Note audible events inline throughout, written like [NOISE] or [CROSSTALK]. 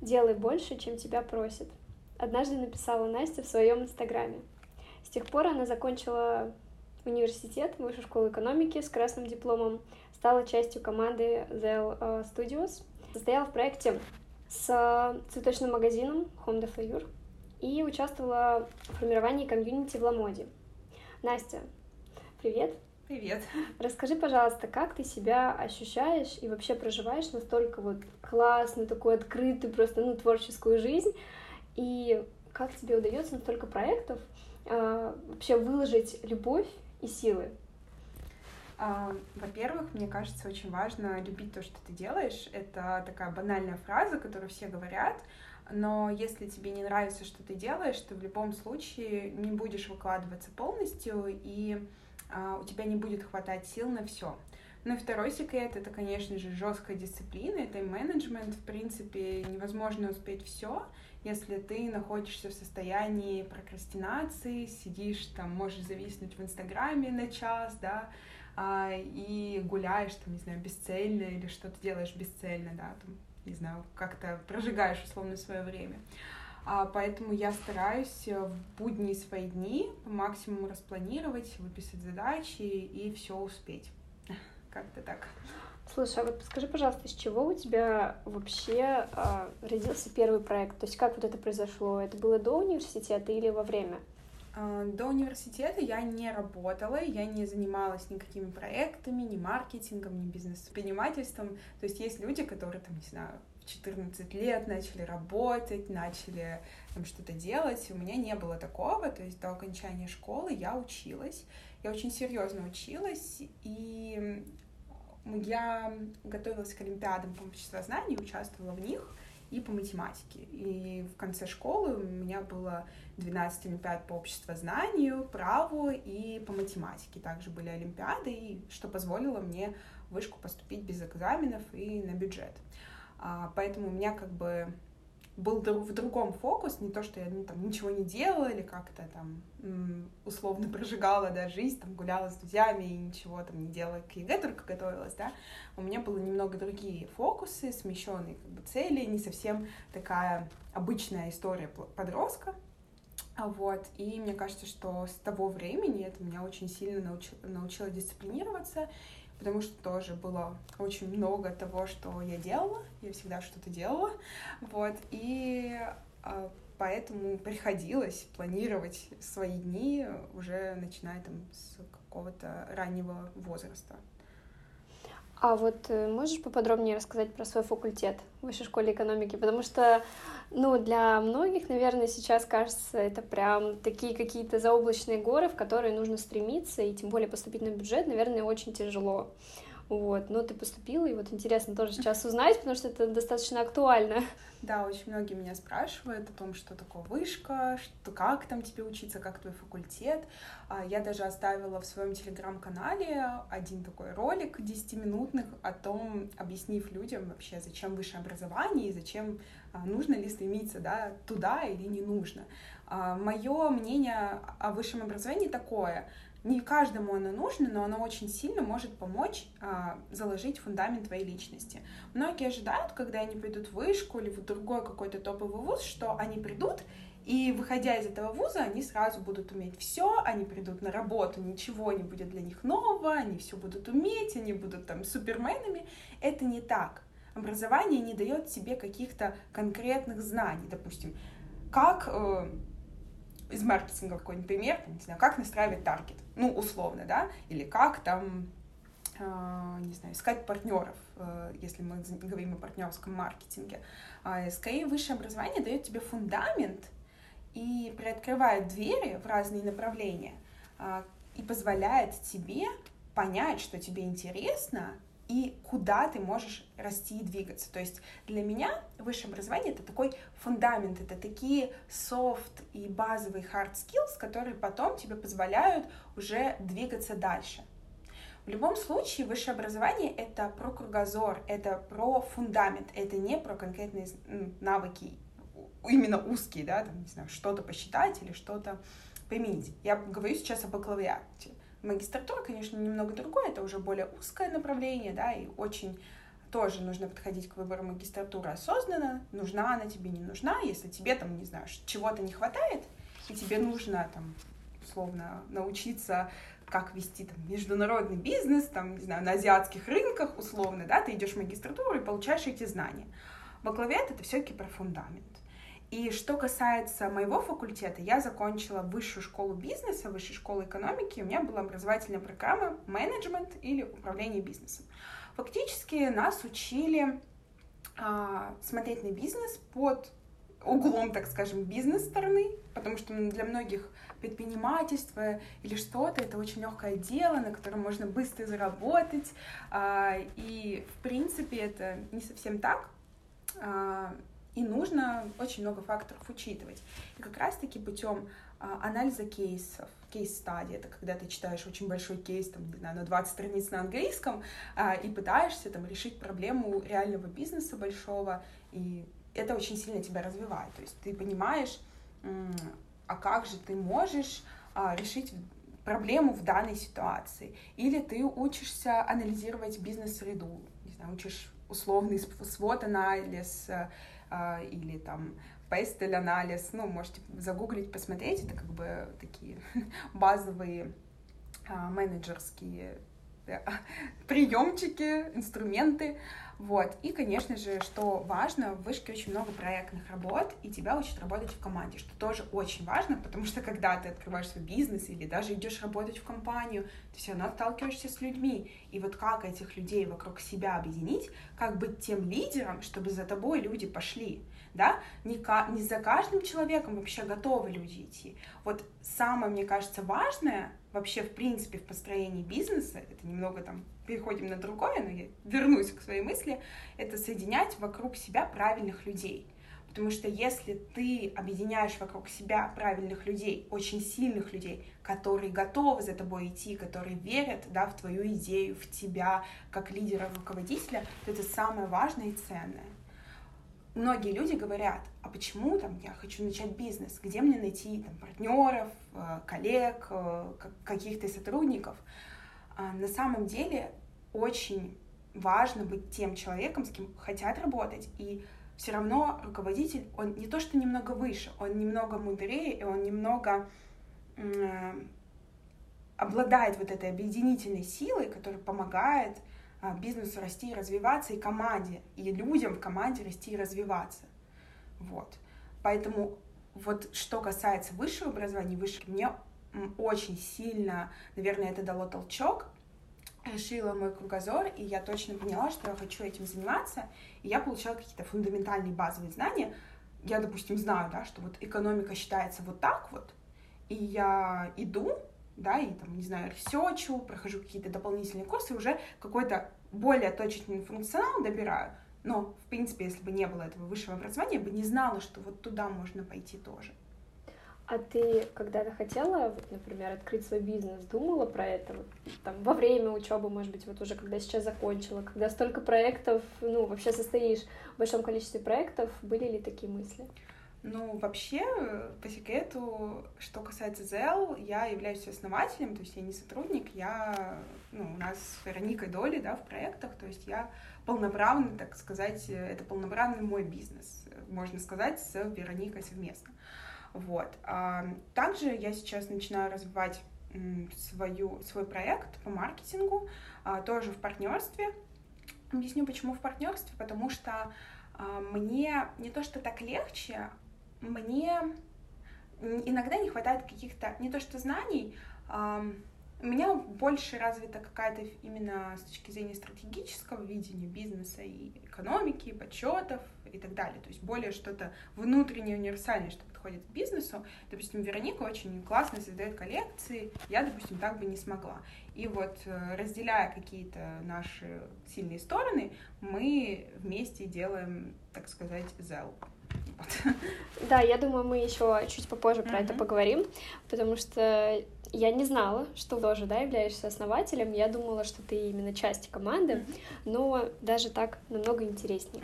Делай больше, чем тебя просят. Однажды написала Настя в своем инстаграме. С тех пор она закончила университет, высшую школу экономики с красным дипломом, стала частью команды The э, Studios, состояла в проекте с цветочным магазином Home de Fleur и участвовала в формировании комьюнити в Ламоде. Настя, привет! Привет. Расскажи, пожалуйста, как ты себя ощущаешь и вообще проживаешь настолько вот классную, такую открытую, просто, ну, творческую жизнь, и как тебе удается на столько проектов э, вообще выложить любовь и силы? А, во-первых, мне кажется, очень важно любить то, что ты делаешь. Это такая банальная фраза, которую все говорят, но если тебе не нравится, что ты делаешь, ты в любом случае не будешь выкладываться полностью, и у тебя не будет хватать сил на все. Ну и второй секрет это, конечно же, жесткая дисциплина, это менеджмент. В принципе, невозможно успеть все, если ты находишься в состоянии прокрастинации, сидишь там, можешь зависнуть в Инстаграме на час, да, а, и гуляешь там, не знаю, бесцельно или что-то делаешь бесцельно, да, там, не знаю, как-то прожигаешь условно свое время. А, поэтому я стараюсь э, в будние свои дни по максимуму распланировать, выписать задачи и все успеть. [LAUGHS] Как-то так. Слушай, а вот скажи, пожалуйста, с чего у тебя вообще э, родился первый проект? То есть как вот это произошло? Это было до университета или во время? А, до университета я не работала, я не занималась никакими проектами, ни маркетингом, ни бизнес-предпринимательством. То есть есть люди, которые, там, не знаю, 14 лет начали работать, начали там что-то делать. У меня не было такого, то есть до окончания школы я училась. Я очень серьезно училась, и я готовилась к олимпиадам по обществознанию, участвовала в них и по математике. И в конце школы у меня было 12 олимпиад по обществознанию, праву и по математике. Также были олимпиады, и что позволило мне в вышку поступить без экзаменов и на бюджет. Поэтому у меня как бы был в другом фокус, не то, что я ну, там ничего не делала или как-то там условно [LAUGHS] прожигала да, жизнь, там гуляла с друзьями и ничего там не делала, к ЕГЭ только готовилась, да, у меня было немного другие фокусы, смещенные как бы цели, не совсем такая обычная история подростка, вот, и мне кажется, что с того времени это меня очень сильно научило, научило дисциплинироваться, потому что тоже было очень много того, что я делала, я всегда что-то делала, вот, и а, поэтому приходилось планировать свои дни уже начиная там с какого-то раннего возраста. А вот э, можешь поподробнее рассказать про свой факультет в Высшей школе экономики? Потому что, ну, для многих, наверное, сейчас кажется, это прям такие какие-то заоблачные горы, в которые нужно стремиться, и тем более поступить на бюджет, наверное, очень тяжело. Вот, но ты поступила, и вот интересно тоже сейчас узнать, потому что это достаточно актуально. Да, очень многие меня спрашивают о том, что такое вышка, что, как там тебе учиться, как твой факультет. А, я даже оставила в своем телеграм-канале один такой ролик 10-минутных о том, объяснив людям вообще, зачем высшее образование и зачем а, нужно ли стремиться да, туда или не нужно. А, Мое мнение о высшем образовании такое — не каждому оно нужно, но оно очень сильно может помочь а, заложить фундамент твоей личности. Многие ожидают, когда они придут в вышку или в другой какой-то топовый вуз, что они придут и выходя из этого вуза, они сразу будут уметь все, они придут на работу, ничего не будет для них нового, они все будут уметь, они будут там суперменами. Это не так. Образование не дает тебе каких-то конкретных знаний, допустим, как э, из маркетинга какой-нибудь пример, не знаю, как настраивать таргет, ну, условно, да, или как там, э, не знаю, искать партнеров, э, если мы говорим о партнерском маркетинге. Э, скорее, высшее образование дает тебе фундамент и приоткрывает двери в разные направления э, и позволяет тебе понять, что тебе интересно, и куда ты можешь расти и двигаться. То есть для меня высшее образование — это такой фундамент, это такие софт и базовые hard skills, которые потом тебе позволяют уже двигаться дальше. В любом случае, высшее образование — это про кругозор, это про фундамент, это не про конкретные навыки, именно узкие, да, там, не знаю, что-то посчитать или что-то применить. Я говорю сейчас о бакалавриате Магистратура, конечно, немного другое, это уже более узкое направление, да, и очень тоже нужно подходить к выбору магистратуры осознанно, нужна она тебе, не нужна, если тебе там, не знаю, чего-то не хватает, и тебе нужно там условно научиться как вести там, международный бизнес, там, не знаю, на азиатских рынках, условно, да, ты идешь в магистратуру и получаешь эти знания. Бакалавриат — это все-таки про фундамент. И что касается моего факультета, я закончила высшую школу бизнеса, высшую школу экономики, у меня была образовательная программа менеджмент или управление бизнесом. Фактически нас учили а, смотреть на бизнес под углом, так скажем, бизнес-стороны, потому что для многих предпринимательство или что-то, это очень легкое дело, на котором можно быстро заработать, а, и, в принципе, это не совсем так, а, и нужно очень много факторов учитывать. И как раз-таки путем а, анализа кейсов, кейс-стадии, это когда ты читаешь очень большой кейс, там, не знаю, на 20 страниц на английском, и пытаешься там решить проблему реального бизнеса большого, и это очень сильно тебя развивает. То есть ты понимаешь, а как же ты можешь а, решить проблему в данной ситуации. Или ты учишься анализировать бизнес-среду, не знаю, учишь условный свод-анализ а, или там пестель-анализ, ну, можете загуглить, посмотреть, это как бы такие [LAUGHS] базовые а, менеджерские [LAUGHS] приемчики, инструменты, вот. И, конечно же, что важно, в вышке очень много проектных работ, и тебя учат работать в команде, что тоже очень важно, потому что когда ты открываешь свой бизнес или даже идешь работать в компанию, ты все равно сталкиваешься с людьми. И вот как этих людей вокруг себя объединить, как быть тем лидером, чтобы за тобой люди пошли да, не, не за каждым человеком вообще готовы люди идти. Вот самое, мне кажется, важное вообще, в принципе, в построении бизнеса, это немного там переходим на другое, но я вернусь к своей мысли, это соединять вокруг себя правильных людей. Потому что если ты объединяешь вокруг себя правильных людей, очень сильных людей, которые готовы за тобой идти, которые верят да, в твою идею, в тебя как лидера, руководителя, то это самое важное и ценное многие люди говорят, а почему там я хочу начать бизнес, где мне найти там, партнеров, э, коллег, э, каких-то сотрудников. А на самом деле очень важно быть тем человеком, с кем хотят работать, и все равно руководитель, он не то что немного выше, он немного мудрее, и он немного э, обладает вот этой объединительной силой, которая помогает бизнесу расти и развиваться, и команде, и людям в команде расти и развиваться. Вот. Поэтому вот что касается высшего образования, высшего, мне очень сильно, наверное, это дало толчок, расширило мой кругозор, и я точно поняла, что я хочу этим заниматься, и я получала какие-то фундаментальные базовые знания. Я, допустим, знаю, да, что вот экономика считается вот так вот, и я иду да, и там, не знаю, ресерчу, прохожу какие-то дополнительные курсы, уже какой-то более точный функционал добираю. Но, в принципе, если бы не было этого высшего образования, я бы не знала, что вот туда можно пойти тоже. А ты когда-то хотела, вот, например, открыть свой бизнес, думала про это вот, там, во время учебы, может быть, вот уже когда сейчас закончила, когда столько проектов, ну, вообще состоишь в большом количестве проектов, были ли такие мысли? Ну, вообще, по секрету, что касается ЗЭЛ, я являюсь основателем, то есть я не сотрудник, я, ну, у нас с Вероникой доли, да, в проектах, то есть я полноправный, так сказать, это полноправный мой бизнес, можно сказать, с Вероникой совместно. Вот. А также я сейчас начинаю развивать свою, свой проект по маркетингу, а, тоже в партнерстве. Объясню, почему в партнерстве, потому что а, мне не то, что так легче, мне иногда не хватает каких-то, не то что знаний, у меня больше развита какая-то именно с точки зрения стратегического видения бизнеса и экономики, и подсчетов и так далее. То есть более что-то внутреннее, универсальное, что подходит к бизнесу. Допустим, Вероника очень классно создает коллекции, я, допустим, так бы не смогла. И вот э, разделяя какие-то наши сильные стороны, мы вместе делаем, так сказать, зел. [LAUGHS] Да, я думаю, мы еще чуть попозже про это поговорим, потому что я не знала, что тоже, да, являешься основателем. Я думала, что ты именно часть команды, но даже так намного интереснее.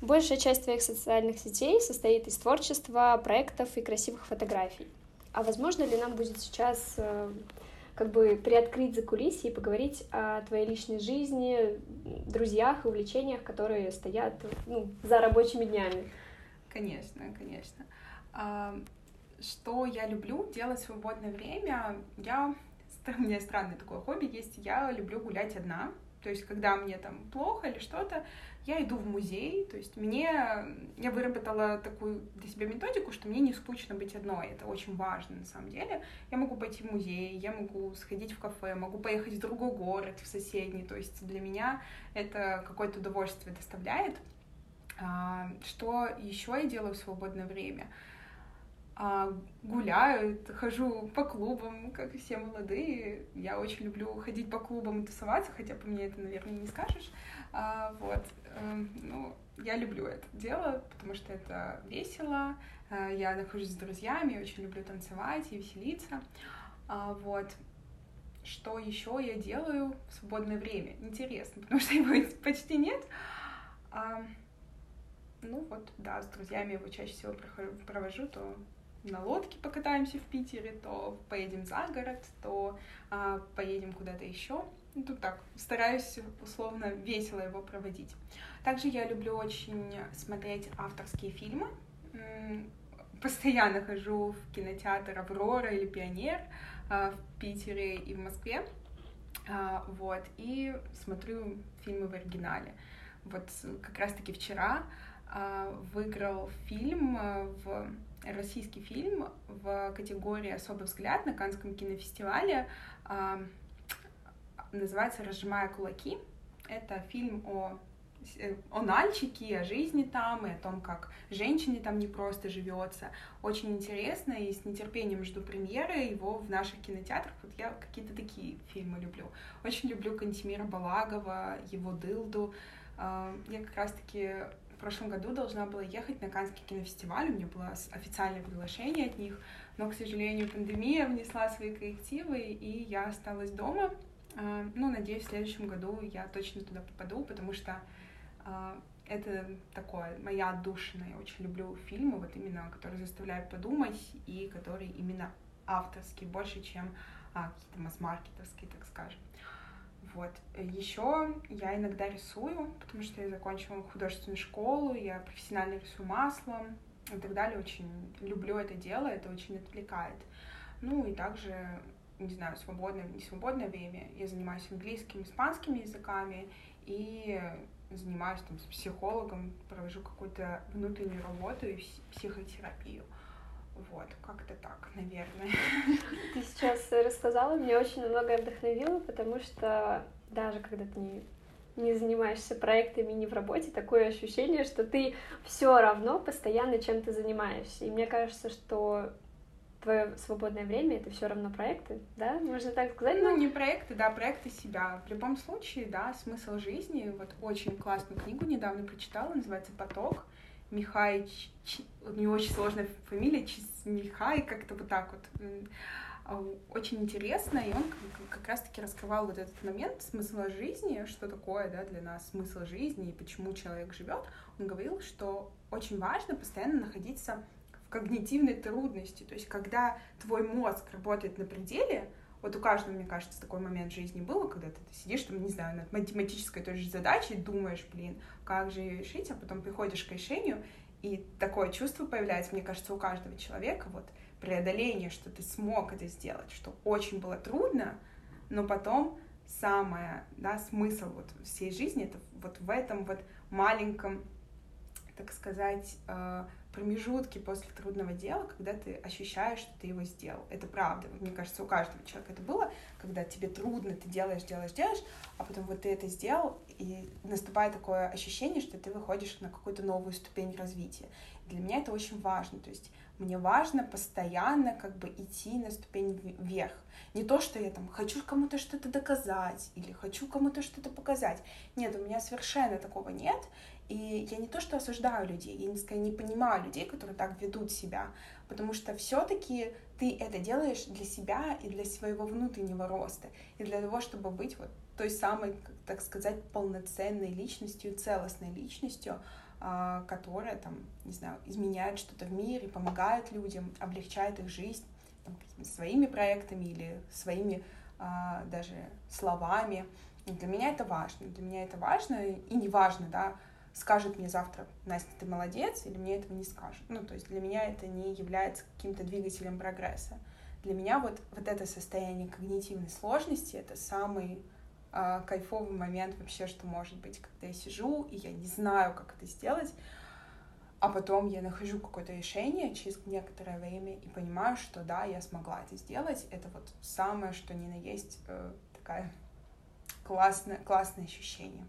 Большая часть твоих социальных сетей состоит из творчества, проектов и красивых фотографий. а возможно ли нам будет сейчас э, как бы приоткрыть за кулисье и поговорить о твоей личной жизни, друзьях увлечениях, которые стоят ну, за рабочими днями? Конечно, конечно. А, что я люблю делать в свободное время? Я [LAUGHS] у меня странное такое хобби есть. Я люблю гулять одна. То есть, когда мне там плохо или что-то, я иду в музей. То есть, мне я выработала такую для себя методику, что мне не скучно быть одной. Это очень важно на самом деле. Я могу пойти в музей, я могу сходить в кафе, могу поехать в другой город, в соседний. То есть, для меня это какое-то удовольствие доставляет. А, что еще я делаю в свободное время? А, гуляю, хожу по клубам, как и все молодые. Я очень люблю ходить по клубам и тусоваться, хотя по мне это, наверное, не скажешь. А, вот, а, ну, я люблю это дело, потому что это весело. А, я нахожусь с друзьями, очень люблю танцевать и веселиться. А, вот. Что еще я делаю в свободное время? Интересно, потому что его [LAUGHS] почти нет. А, ну вот, да, с друзьями его чаще всего провожу, то на лодке покатаемся в Питере, то поедем за город, то а, поедем куда-то еще. Ну, тут так, стараюсь условно весело его проводить. Также я люблю очень смотреть авторские фильмы. Постоянно хожу в кинотеатр «Аврора» или «Пионер» а, в Питере и в Москве. А, вот, и смотрю фильмы в оригинале. Вот как раз-таки вчера а, выиграл фильм в российский фильм в категории «Особый взгляд» на Каннском кинофестивале. А, называется «Разжимая кулаки». Это фильм о о Нальчике, о жизни там, и о том, как женщине там не просто живется. Очень интересно, и с нетерпением жду премьеры его в наших кинотеатрах. Вот я какие-то такие фильмы люблю. Очень люблю Кантимира Балагова, его «Дылду». А, я как раз-таки прошлом году должна была ехать на Каннский кинофестиваль, у меня было официальное приглашение от них, но, к сожалению, пандемия внесла свои коррективы, и я осталась дома. А, ну, надеюсь, в следующем году я точно туда попаду, потому что а, это такое, моя отдушина. Я очень люблю фильмы, вот именно, которые заставляют подумать и которые именно авторские, больше, чем а, какие-то масс-маркетовские, так скажем. Вот. Еще я иногда рисую, потому что я закончила художественную школу, я профессионально рисую маслом и так далее. Очень люблю это дело, это очень отвлекает. Ну и также, не знаю, свободное, не свободное время я занимаюсь английским, испанским языками и занимаюсь там с психологом, провожу какую-то внутреннюю работу и психотерапию. Вот, как-то так, наверное. Ты сейчас рассказала, меня очень много вдохновило, потому что даже когда ты не, не занимаешься проектами, не в работе, такое ощущение, что ты все равно постоянно чем-то занимаешься. И мне кажется, что твое свободное время это все равно проекты, да? Можно так сказать? Ну, не проекты, да, проекты себя. В любом случае, да, смысл жизни. Вот очень классную книгу недавно прочитала, называется «Поток». Михай, у него очень сложная фамилия, Михай, как-то вот так вот. А, очень интересно, и он как раз-таки раскрывал вот этот момент смысла жизни, что такое да, для нас смысл жизни и почему человек живет. Он говорил, что очень важно постоянно находиться в когнитивной трудности, то есть когда твой мозг работает на пределе, вот у каждого, мне кажется, такой момент в жизни было, когда ты, ты сидишь там, не знаю, над математической той же задачей, думаешь, блин, как же ее решить, а потом приходишь к решению, и такое чувство появляется, мне кажется, у каждого человека, вот преодоление, что ты смог это сделать, что очень было трудно, но потом самое, да, смысл вот всей жизни, это вот в этом вот маленьком, так сказать, э, промежутки после трудного дела, когда ты ощущаешь, что ты его сделал. Это правда. Мне кажется, у каждого человека это было, когда тебе трудно, ты делаешь, делаешь, делаешь, а потом вот ты это сделал, и наступает такое ощущение, что ты выходишь на какую-то новую ступень развития. для меня это очень важно. То есть мне важно постоянно как бы идти на ступень вверх. Не то, что я там хочу кому-то что-то доказать или хочу кому-то что-то показать. Нет, у меня совершенно такого нет. И я не то, что осуждаю людей, я не, не понимаю людей, которые так ведут себя, потому что все-таки ты это делаешь для себя и для своего внутреннего роста, и для того, чтобы быть вот той самой, так сказать, полноценной личностью, целостной личностью, а, которая там, не знаю, изменяет что-то в мире, помогает людям, облегчает их жизнь там, своими проектами или своими а, даже словами. И для меня это важно. Для меня это важно, и не важно, да, скажет мне завтра, Настя, ты молодец, или мне этого не скажет. Ну, то есть для меня это не является каким-то двигателем прогресса. Для меня вот, вот это состояние когнитивной сложности — это самый э, кайфовый момент вообще, что может быть, когда я сижу, и я не знаю, как это сделать, а потом я нахожу какое-то решение через некоторое время и понимаю, что да, я смогла это сделать. Это вот самое, что ни на есть э, такая классное, классное ощущение.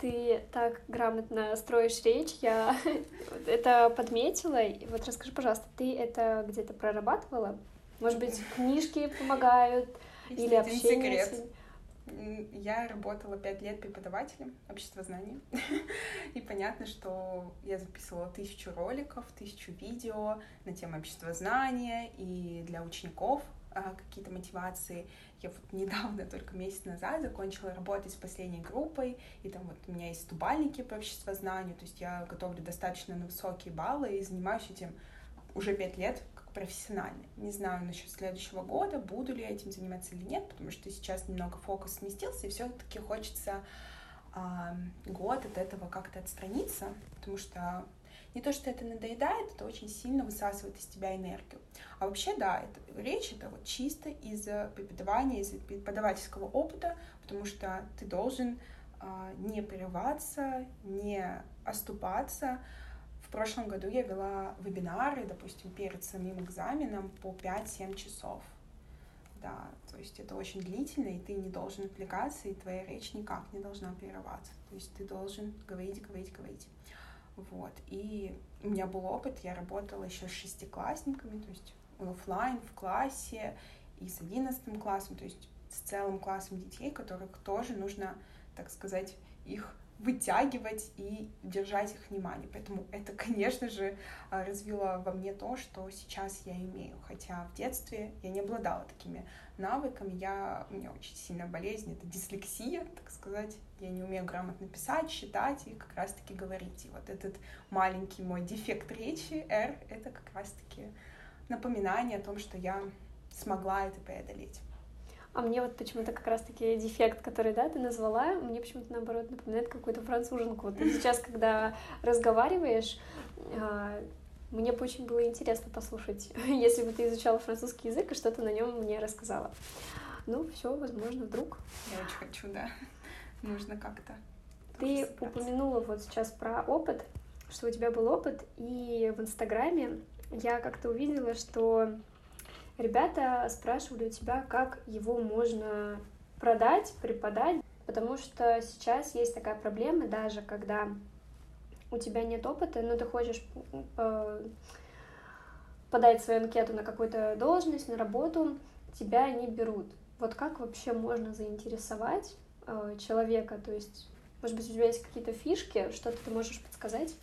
Ты так грамотно строишь речь, я [LAUGHS] это подметила. Вот расскажи, пожалуйста, ты это где-то прорабатывала? Может быть, книжки помогают или общение? Секрет. Я работала пять лет преподавателем общества знаний, [LAUGHS] и понятно, что я записывала тысячу роликов, тысячу видео на тему общества знания и для учеников какие-то мотивации. Я вот [LAUGHS] недавно, только месяц назад, закончила работать с последней группой, и там вот у меня есть тубальники по обществознанию, то есть я готовлю достаточно на высокие баллы и занимаюсь этим уже пять лет как профессионально. Не знаю насчет следующего года, буду ли я этим заниматься или нет, потому что сейчас немного фокус сместился, и все-таки хочется а, год от этого как-то отстраниться, потому что не то, что это надоедает, это очень сильно высасывает из тебя энергию. А вообще, да, это, речь это вот чисто из преподавания, из преподавательского опыта, потому что ты должен э, не прерываться, не оступаться. В прошлом году я вела вебинары, допустим, перед самим экзаменом по 5-7 часов. Да, то есть это очень длительно, и ты не должен отвлекаться, и твоя речь никак не должна прерываться. То есть ты должен говорить, говорить, говорить. Вот. И у меня был опыт, я работала еще с шестиклассниками, то есть офлайн в классе и с одиннадцатым классом, то есть с целым классом детей, которых тоже нужно, так сказать, их вытягивать и держать их внимание. Поэтому это, конечно же, а, развило во мне то, что сейчас я имею. Хотя в детстве я не обладала такими навыками. Я, у меня очень сильная болезнь, это дислексия, так сказать. Я не умею грамотно писать, считать и как раз-таки говорить. И вот этот маленький мой дефект речи, R, это как раз-таки напоминание о том, что я смогла это преодолеть. А мне вот почему-то как раз-таки дефект, который, да, ты назвала, мне почему-то наоборот напоминает какую-то француженку. Вот ты сейчас, когда разговариваешь, а, мне бы очень было интересно послушать, [LAUGHS] если бы ты изучала французский язык и что-то на нем мне рассказала. Ну, все, возможно, вдруг. Я очень хочу, да. Нужно как-то. Ты упомянула вот сейчас про опыт, что у тебя был опыт, и в Инстаграме я как-то увидела, что ребята спрашивали у тебя, как его можно продать, преподать, потому что сейчас есть такая проблема, даже когда у тебя нет опыта, но ты хочешь э, подать свою анкету на какую-то должность, на работу, тебя не берут. Вот как вообще можно заинтересовать э, человека? То есть, может быть, у тебя есть какие-то фишки, что-то ты можешь подсказать?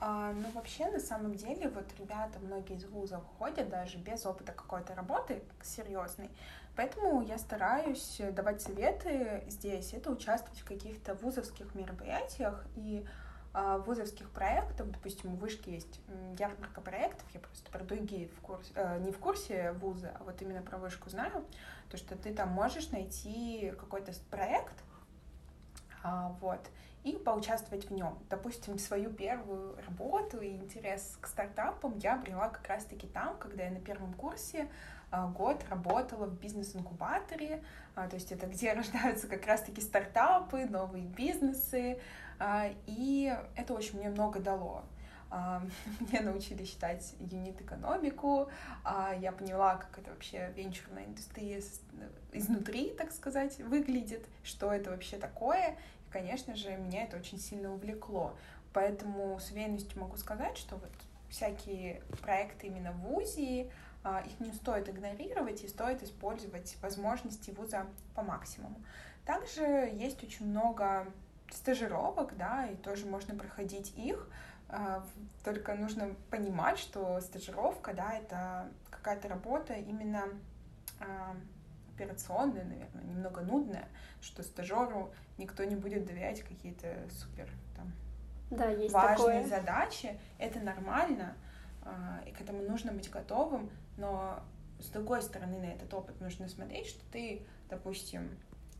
А, ну, вообще, на самом деле, вот ребята, многие из вузов ходят даже без опыта какой-то работы серьезной. Поэтому я стараюсь давать советы здесь, это участвовать в каких-то вузовских мероприятиях и а, вузовских проектов, допустим, у вышки есть ярмарка проектов, я просто про другие в курсе, э, не в курсе вуза, а вот именно про вышку знаю, то что ты там можешь найти какой-то проект, а, вот, и поучаствовать в нем. Допустим, свою первую работу и интерес к стартапам я обрела как раз-таки там, когда я на первом курсе а, год работала в бизнес-инкубаторе, а, то есть это где [LAUGHS] рождаются как раз-таки стартапы, новые бизнесы, а, и это очень мне много дало. [LAUGHS] Меня научили считать юнит-экономику, я поняла, как это вообще венчурная индустрия изнутри, так сказать, выглядит, что это вообще такое, конечно же, меня это очень сильно увлекло. Поэтому с уверенностью могу сказать, что вот всякие проекты именно в ВУЗе, а, их не стоит игнорировать и стоит использовать возможности вуза по максимуму. Также есть очень много стажировок, да, и тоже можно проходить их, а, только нужно понимать, что стажировка, да, это какая-то работа именно операционная, наверное, немного нудная, что стажеру никто не будет доверять какие-то супер там да, есть важные такое. задачи. Это нормально, а, и к этому нужно быть готовым. но с другой стороны на этот опыт нужно смотреть, что ты, допустим,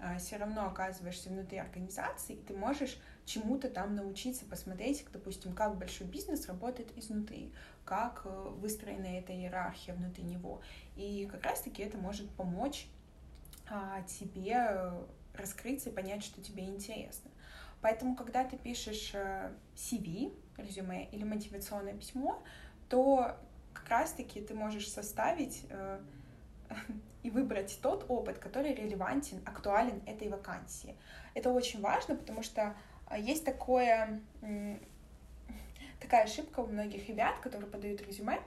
а, все равно оказываешься внутри организации, и ты можешь чему-то там научиться, посмотреть, допустим, как большой бизнес работает изнутри, как э, выстроена эта иерархия внутри него. И как раз-таки это может помочь тебе раскрыться и понять, что тебе интересно. Поэтому, когда ты пишешь CV, э, резюме или мотивационное письмо, то как раз-таки ты можешь составить э, [LAUGHS] и выбрать тот опыт, который релевантен, актуален этой вакансии. Это очень важно, потому что э, есть такое, [LAUGHS] такая ошибка у многих ребят, которые подают резюме,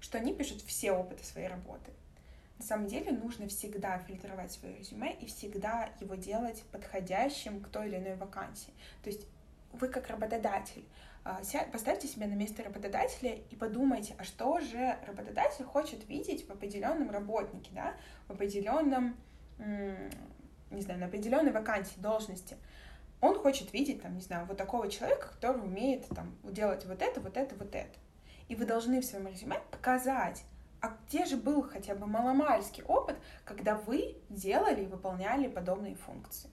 что они пишут все опыты своей работы. На самом деле нужно всегда фильтровать свое резюме и всегда его делать подходящим к той или иной вакансии. То есть вы как работодатель а, поставьте себя на место работодателя и подумайте, а что же работодатель хочет видеть в определенном работнике, да, в определенном, не знаю, на определенной вакансии, должности. Он хочет видеть, там, не знаю, вот такого человека, который умеет там делать вот это, вот это, вот это. И вы должны в своем резюме показать, а где же был хотя бы маломальский опыт, когда вы делали и выполняли подобные функции.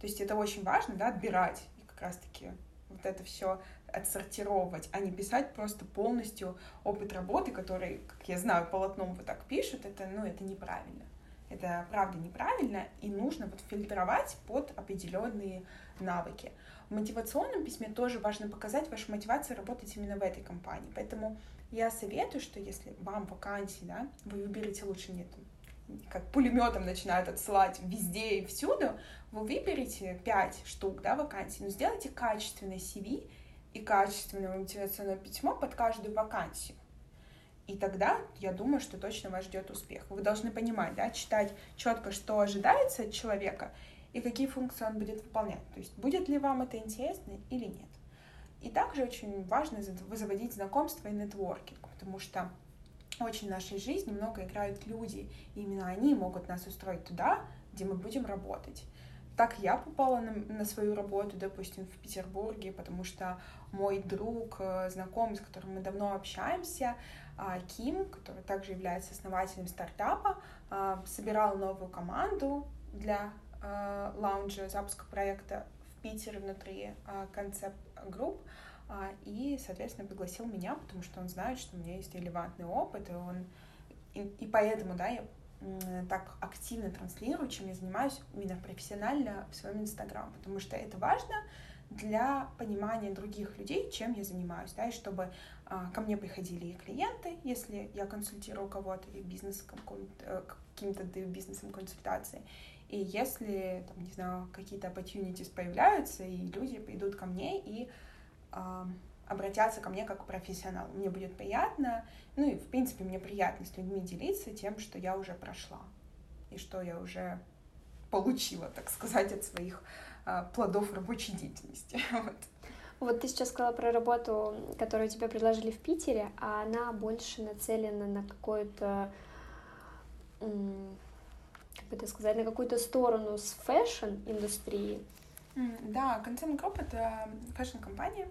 То есть это очень важно, да, отбирать и как раз-таки вот это все отсортировать, а не писать просто полностью опыт работы, который, как я знаю, полотном вот так пишут, это, ну, это неправильно. Это правда неправильно, и нужно вот фильтровать под определенные навыки. В мотивационном письме тоже важно показать вашу мотивацию работать именно в этой компании. Поэтому я советую, что если вам вакансии, да, вы выберете лучше нет, как пулеметом начинают отсылать везде и всюду, вы выберете 5 штук, да, вакансий, но сделайте качественное CV и качественное мотивационное письмо под каждую вакансию. И тогда, я думаю, что точно вас ждет успех. Вы должны понимать, да, читать четко, что ожидается от человека и какие функции он будет выполнять. То есть, будет ли вам это интересно или нет. И также очень важно заводить знакомства и нетворкинг, потому что очень в нашей жизни много играют люди, и именно они могут нас устроить туда, где мы будем работать. Так я попала на, на свою работу, допустим, в Петербурге, потому что мой друг, э, знакомый, с которым мы давно общаемся, а, Ким, который также является основателем стартапа, а, собирал новую команду для э, лаунжа, запуска проекта в Питере внутри концепт групп. И, соответственно, пригласил меня, потому что он знает, что у меня есть релевантный опыт, и он и, и поэтому, да, я так активно транслирую, чем я занимаюсь именно профессионально в своем Инстаграм, потому что это важно для понимания других людей, чем я занимаюсь, да, и чтобы а, ко мне приходили и клиенты, если я консультирую кого-то, и бизнес э, каким-то бизнесом консультации, и если, там, не знаю, какие-то opportunities появляются, и люди придут ко мне и а, обратятся ко мне как к профессионалу. Мне будет приятно, ну и, в принципе, мне приятно с людьми делиться тем, что я уже прошла и что я уже получила, так сказать, от своих э, плодов рабочей деятельности. [LAUGHS] вот. Вот ты сейчас сказала про работу, которую тебе предложили в Питере, а она больше нацелена на какую-то, как бы это сказать, на какую-то сторону с фэшн-индустрии. Да, Concept Group — это фэшн-компания,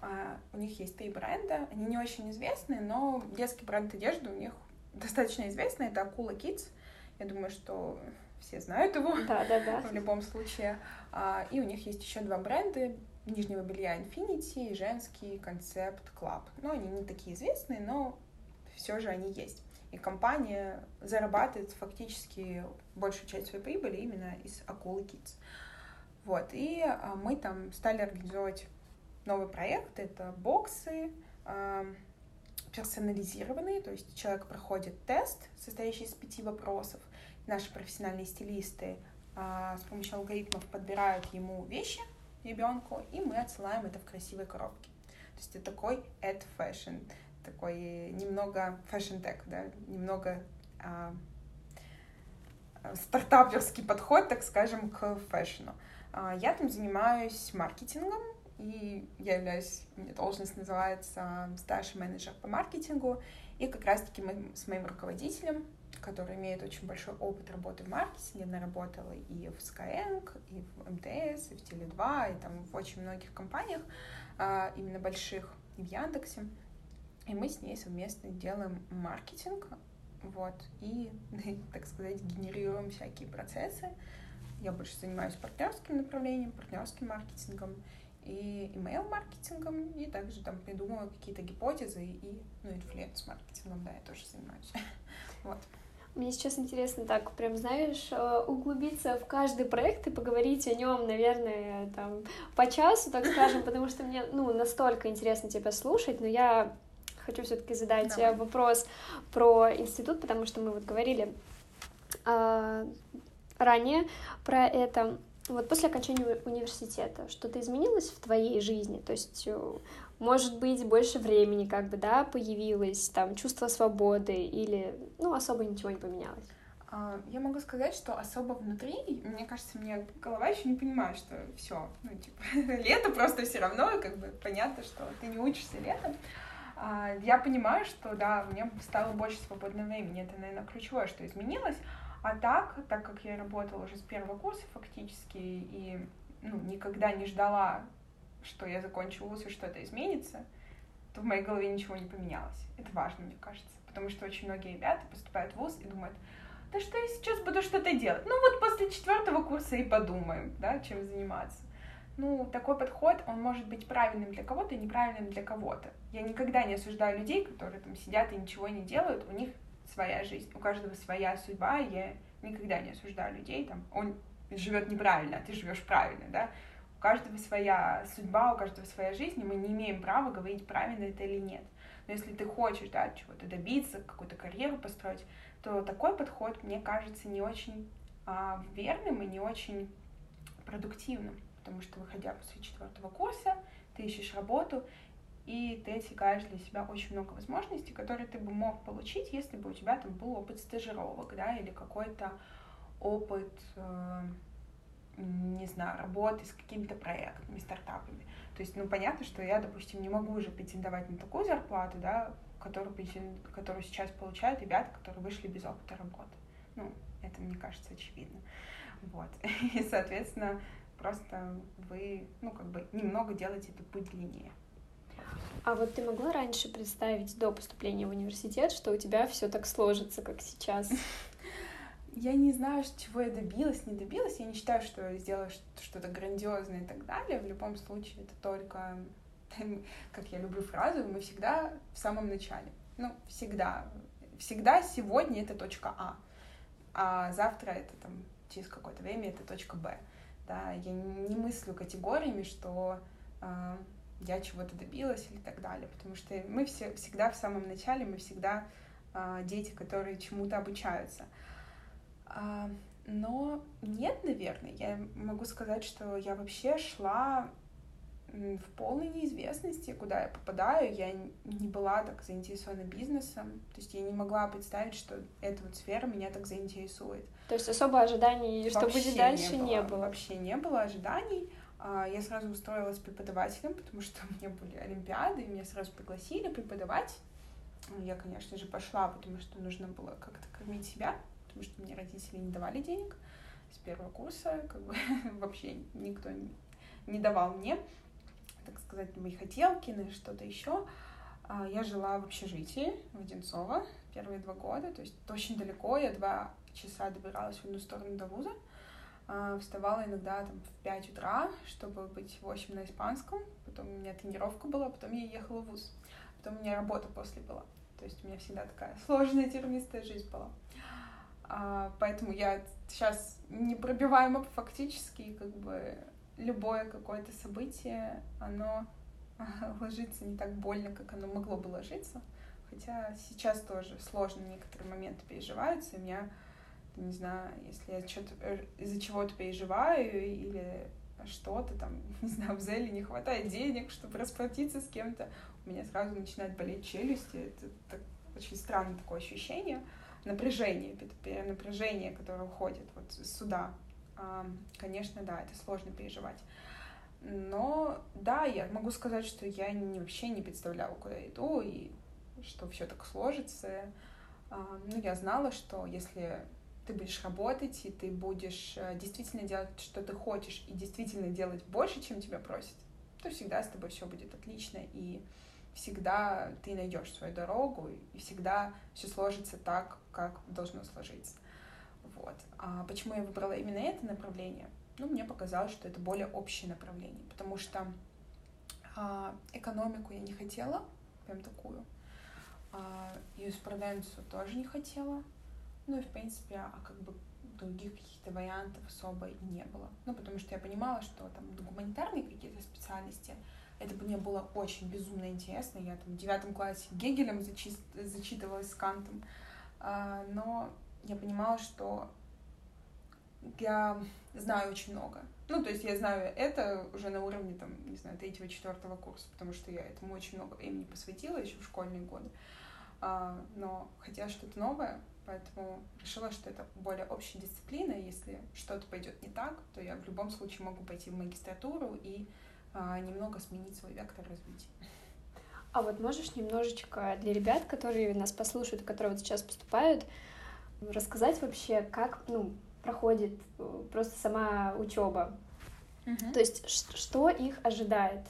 а, у них есть три бренда, они не очень известные, но детский бренд одежды у них достаточно известный, это Акула Kids. Я думаю, что все знают его да, да, да. [LAUGHS] в любом случае. А, и у них есть еще два бренда нижнего белья Infinity и женский концепт Club. Ну, они не такие известные, но все же они есть. И компания зарабатывает фактически большую часть своей прибыли именно из Акулы Kids. Вот, и а, мы там стали организовывать новый проект. Это боксы э, персонализированные, то есть человек проходит тест, состоящий из пяти вопросов. Наши профессиональные стилисты э, с помощью алгоритмов подбирают ему вещи ребенку, и мы отсылаем это в красивой коробке. То есть это такой ad fashion, такой немного tech, да, немного э, стартаперский подход, так скажем, к фэшну. Я там занимаюсь маркетингом, и я являюсь, у меня должность называется старший менеджер по маркетингу, и как раз-таки мы с моим руководителем, который имеет очень большой опыт работы в маркетинге, она работала и в Skyeng, и в МТС, и в Теле2, и там в очень многих компаниях, а, именно больших, и в Яндексе. И мы с ней совместно делаем маркетинг, вот, и, [LAUGHS] так сказать, генерируем всякие процессы. Я больше занимаюсь партнерским направлением, партнерским маркетингом и email-маркетингом, и также там придумываю какие-то гипотезы и, ну, инфлюенс-маркетингом, да, я тоже занимаюсь. [LAUGHS] Вот. Мне сейчас интересно так, прям, знаешь, э, углубиться в каждый проект и поговорить о нем, наверное, там, по часу, так скажем, потому что мне, ну, настолько интересно тебя слушать, но я хочу все-таки задать Давай. вопрос про институт, потому что мы вот говорили э, ранее про это. Вот после окончания университета что-то изменилось в твоей жизни? То есть, э, может быть, больше времени как бы, да, появилось, там, чувство свободы или, ну, особо ничего не поменялось? А, я могу сказать, что особо внутри, мне кажется, мне голова еще не понимает, что все, ну, типа, [LAUGHS] лето просто все равно, как бы понятно, что ты не учишься летом. А, я понимаю, что, да, мне стало больше свободного времени, это, наверное, ключевое, что изменилось, а так, так как я работала уже с первого курса фактически и ну, никогда не ждала, что я закончу вуз и что-то изменится, то в моей голове ничего не поменялось. Это важно, мне кажется. Потому что очень многие ребята поступают в вуз и думают, да что я сейчас буду что-то делать? Ну вот после четвертого курса и подумаем, да, чем заниматься. Ну, такой подход, он может быть правильным для кого-то и неправильным для кого-то. Я никогда не осуждаю людей, которые там сидят и ничего не делают, у них своя жизнь, у каждого своя судьба, я никогда не осуждаю людей, там, он живет неправильно, а ты живешь правильно, да, у каждого своя судьба, у каждого своя жизнь, и мы не имеем права говорить, правильно это или нет. Но если ты хочешь, да, чего-то добиться, какую-то карьеру построить, то такой подход, мне кажется, не очень а, верным и не очень продуктивным, потому что, выходя после четвертого курса, ты ищешь работу, и ты отсекаешь для себя очень много возможностей, которые ты бы мог получить, если бы у тебя там был опыт стажировок, да, или какой-то опыт, э, не знаю, работы с какими-то проектами, стартапами. То есть, ну, понятно, что я, допустим, не могу уже претендовать на такую зарплату, да, которую, которую сейчас получают ребята, которые вышли без опыта работы. Ну, это, мне кажется, очевидно. Вот. [LAUGHS] И, соответственно, просто вы, ну, как бы немного делаете этот путь длиннее. А вот ты могла раньше представить до поступления в университет, что у тебя все так сложится, как сейчас? [LAUGHS] Я не знаю, чего я добилась, не добилась. Я не считаю, что я сделала что-то грандиозное и так далее. В любом случае, это только, [LAUGHS] как я люблю фразу, мы всегда в самом начале. Ну, всегда. Всегда сегодня это точка А, а завтра это там через какое-то время это точка Б. Да, я не мыслю категориями, что а, я чего-то добилась или так далее, потому что мы все всегда в самом начале, мы всегда э, дети, которые чему-то обучаются. А, но нет, наверное, я могу сказать, что я вообще шла в полной неизвестности, куда я попадаю. Я не была так заинтересована бизнесом. То есть я не могла представить, что эта вот сфера меня так заинтересует. То есть особо ожиданий, что вообще будет дальше, не было. не было. Вообще не было ожиданий. А, я сразу устроилась преподавателем, потому что [LAUGHS] у меня были олимпиады, и меня сразу пригласили преподавать. Я, конечно же, пошла, потому что нужно было как-то кормить себя, потому что мне родители не давали денег с первого курса, как бы [LAUGHS] вообще никто не давал мне, так сказать, мои хотелки или что-то еще. А, я жила в общежитии в Одинцово первые два года, то есть очень далеко, я два часа добиралась в одну сторону до вуза. А, вставала иногда там в 5 утра, чтобы быть в 8 на испанском. Потом у меня тренировка была, потом я ехала в ВУЗ. Потом у меня работа после была. То есть у меня всегда такая сложная тернистая жизнь была. А, поэтому я сейчас непробиваемо фактически как бы любое какое-то событие, оно [LAUGHS] ложится не так больно, как оно могло бы ложиться. Хотя сейчас тоже сложно некоторые моменты переживаются, и меня не знаю, если я что-то э, из-за чего-то переживаю или что-то там, [LAUGHS] не знаю, в Зеле не хватает денег, чтобы расплатиться с кем-то, у меня сразу начинает болеть челюсти. Это так, очень странное такое ощущение. Напряжение, напряжение, которое уходит вот сюда. Конечно, да, это сложно переживать. Но да, я могу сказать, что я не, вообще не представляла, куда я иду, и что все так сложится. Ну, я знала, что если ты будешь работать, и ты будешь э, действительно делать, что ты хочешь, и действительно делать больше, чем тебя просят, то всегда с тобой все будет отлично, и всегда ты найдешь свою дорогу, и всегда все сложится так, как должно сложиться. Вот. А почему я выбрала именно это направление? Ну, мне показалось, что это более общее направление, потому что а, экономику я не хотела, прям такую, а, юриспруденцию тоже не хотела, ну и, в принципе, а как бы других каких-то вариантов особо и не было. Ну, потому что я понимала, что там гуманитарные какие-то специальности, это мне было очень безумно интересно. Я там в девятом классе Гегелем зачи... зачитывалась с Кантом, а, но я понимала, что я знаю очень много. Ну, то есть я знаю это уже на уровне, там, не знаю, третьего, четвертого курса, потому что я этому очень много времени посвятила еще в школьные годы. А, но хотела что-то новое, поэтому решила, что это более общая дисциплина. Если что-то пойдет не так, то я в любом случае могу пойти в магистратуру и а, немного сменить свой вектор развития. А вот можешь немножечко для ребят, которые нас послушают, которые вот сейчас поступают, рассказать вообще, как ну, проходит э, просто сама учеба? Угу. То есть что их ожидает?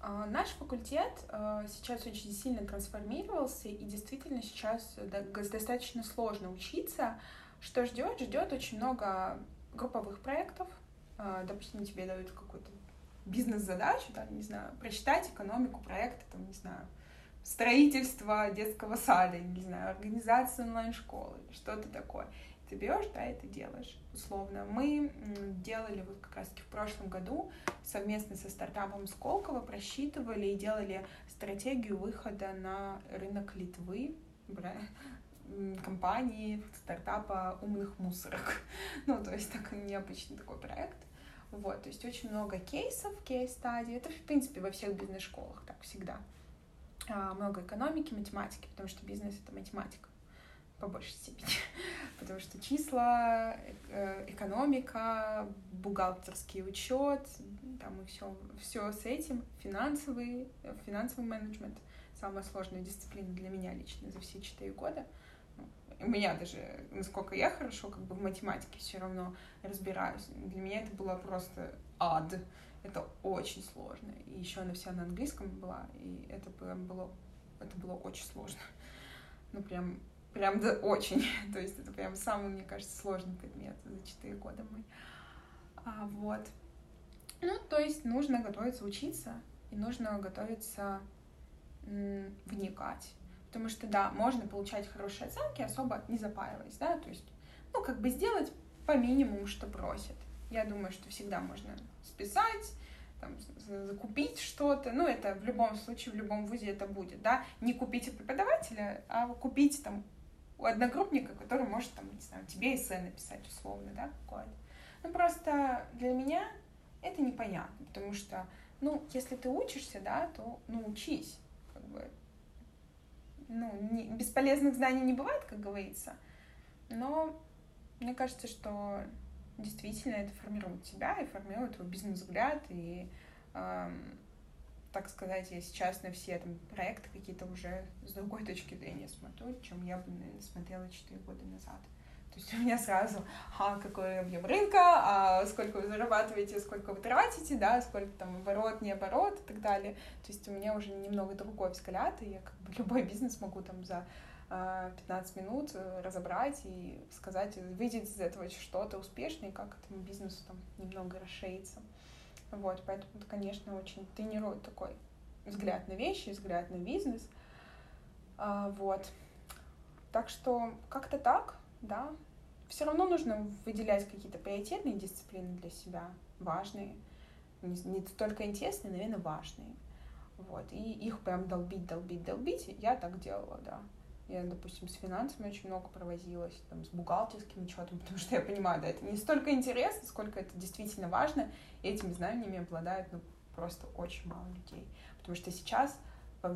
А, наш факультет э, сейчас очень сильно трансформировался, и действительно сейчас достаточно сложно учиться. Что ждет? Ждет очень много групповых проектов. А, допустим, тебе дают какую-то бизнес-задачу, там, не знаю, прочитать экономику проекта, там, не знаю, строительство детского сада, не знаю, организация онлайн-школы, что-то такое. Ты берешь, да, ты делаешь, условно. Мы делали вот как раз-таки в прошлом году совместно со стартапом Сколково, просчитывали и делали стратегию выхода на рынок Литвы, компании, стартапа умных мусорок. [LAUGHS] Ну, то есть так необычный такой проект. Вот, то есть очень много кейсов, кейс-стадий. Это, в принципе, во всех бизнес-школах так всегда. А, много экономики, математики, потому что бизнес — это математика по большей степени. [LAUGHS] потому что числа, э, экономика, бухгалтерский учет, там и все, все с этим, финансовый, финансовый менеджмент — самая сложная дисциплина для меня лично за все четыре года — у меня даже, насколько я хорошо как бы в математике все равно разбираюсь, для меня это было просто ад. Это очень сложно. И еще она вся на английском была, и это прям было, это было очень сложно. Ну, прям, прям да, очень. [LAUGHS] то есть это прям самый, мне кажется, сложный предмет за четыре года мой. А, вот. Ну, то есть нужно готовиться учиться, и нужно готовиться вникать Потому что, да, можно получать хорошие оценки, особо не запаиваясь, да, то есть, ну, как бы сделать по минимуму, что просят. Я думаю, что всегда можно списать, там, закупить что-то, ну, это в любом случае, в любом вузе это будет, да, не купить у преподавателя, а купить там у одногруппника, который может, там, не знаю, тебе эссе написать условно, да, какое-то. Ну, просто для меня это непонятно, потому что, ну, если ты учишься, да, то, ну, учись, как бы, ну, не, бесполезных знаний не бывает, как говорится, но мне кажется, что действительно это формирует тебя и формирует твой бизнес-взгляд, и, эм, так сказать, я сейчас на все там проекты какие-то уже с другой точки зрения смотрю, чем я бы, наверное, смотрела 4 года назад. То есть у меня сразу, а, какой объем рынка, а сколько вы зарабатываете, сколько вы тратите, да, сколько там оборот, не оборот и так далее. То есть у меня уже немного другой взгляд, и я как бы любой бизнес могу там за 15 а, минут э, разобрать и сказать, выйдет из этого что-то успешное, и как этому бизнесу там немного расшириться. Вот, поэтому это, конечно, очень тренирует такой взгляд на вещи, взгляд на бизнес. А, вот. Так что как-то так да, все равно нужно выделять какие-то приоритетные дисциплины для себя, важные, не, не только интересные, наверное, важные. Вот, и их прям долбить, долбить, долбить, я так делала, да. Я, допустим, с финансами очень много провозилась, там, с бухгалтерским учетом, [LAUGHS] потому что я понимаю, да, это не столько интересно, сколько это действительно важно, и этими знаниями обладают, ну, просто очень мало людей. Потому что сейчас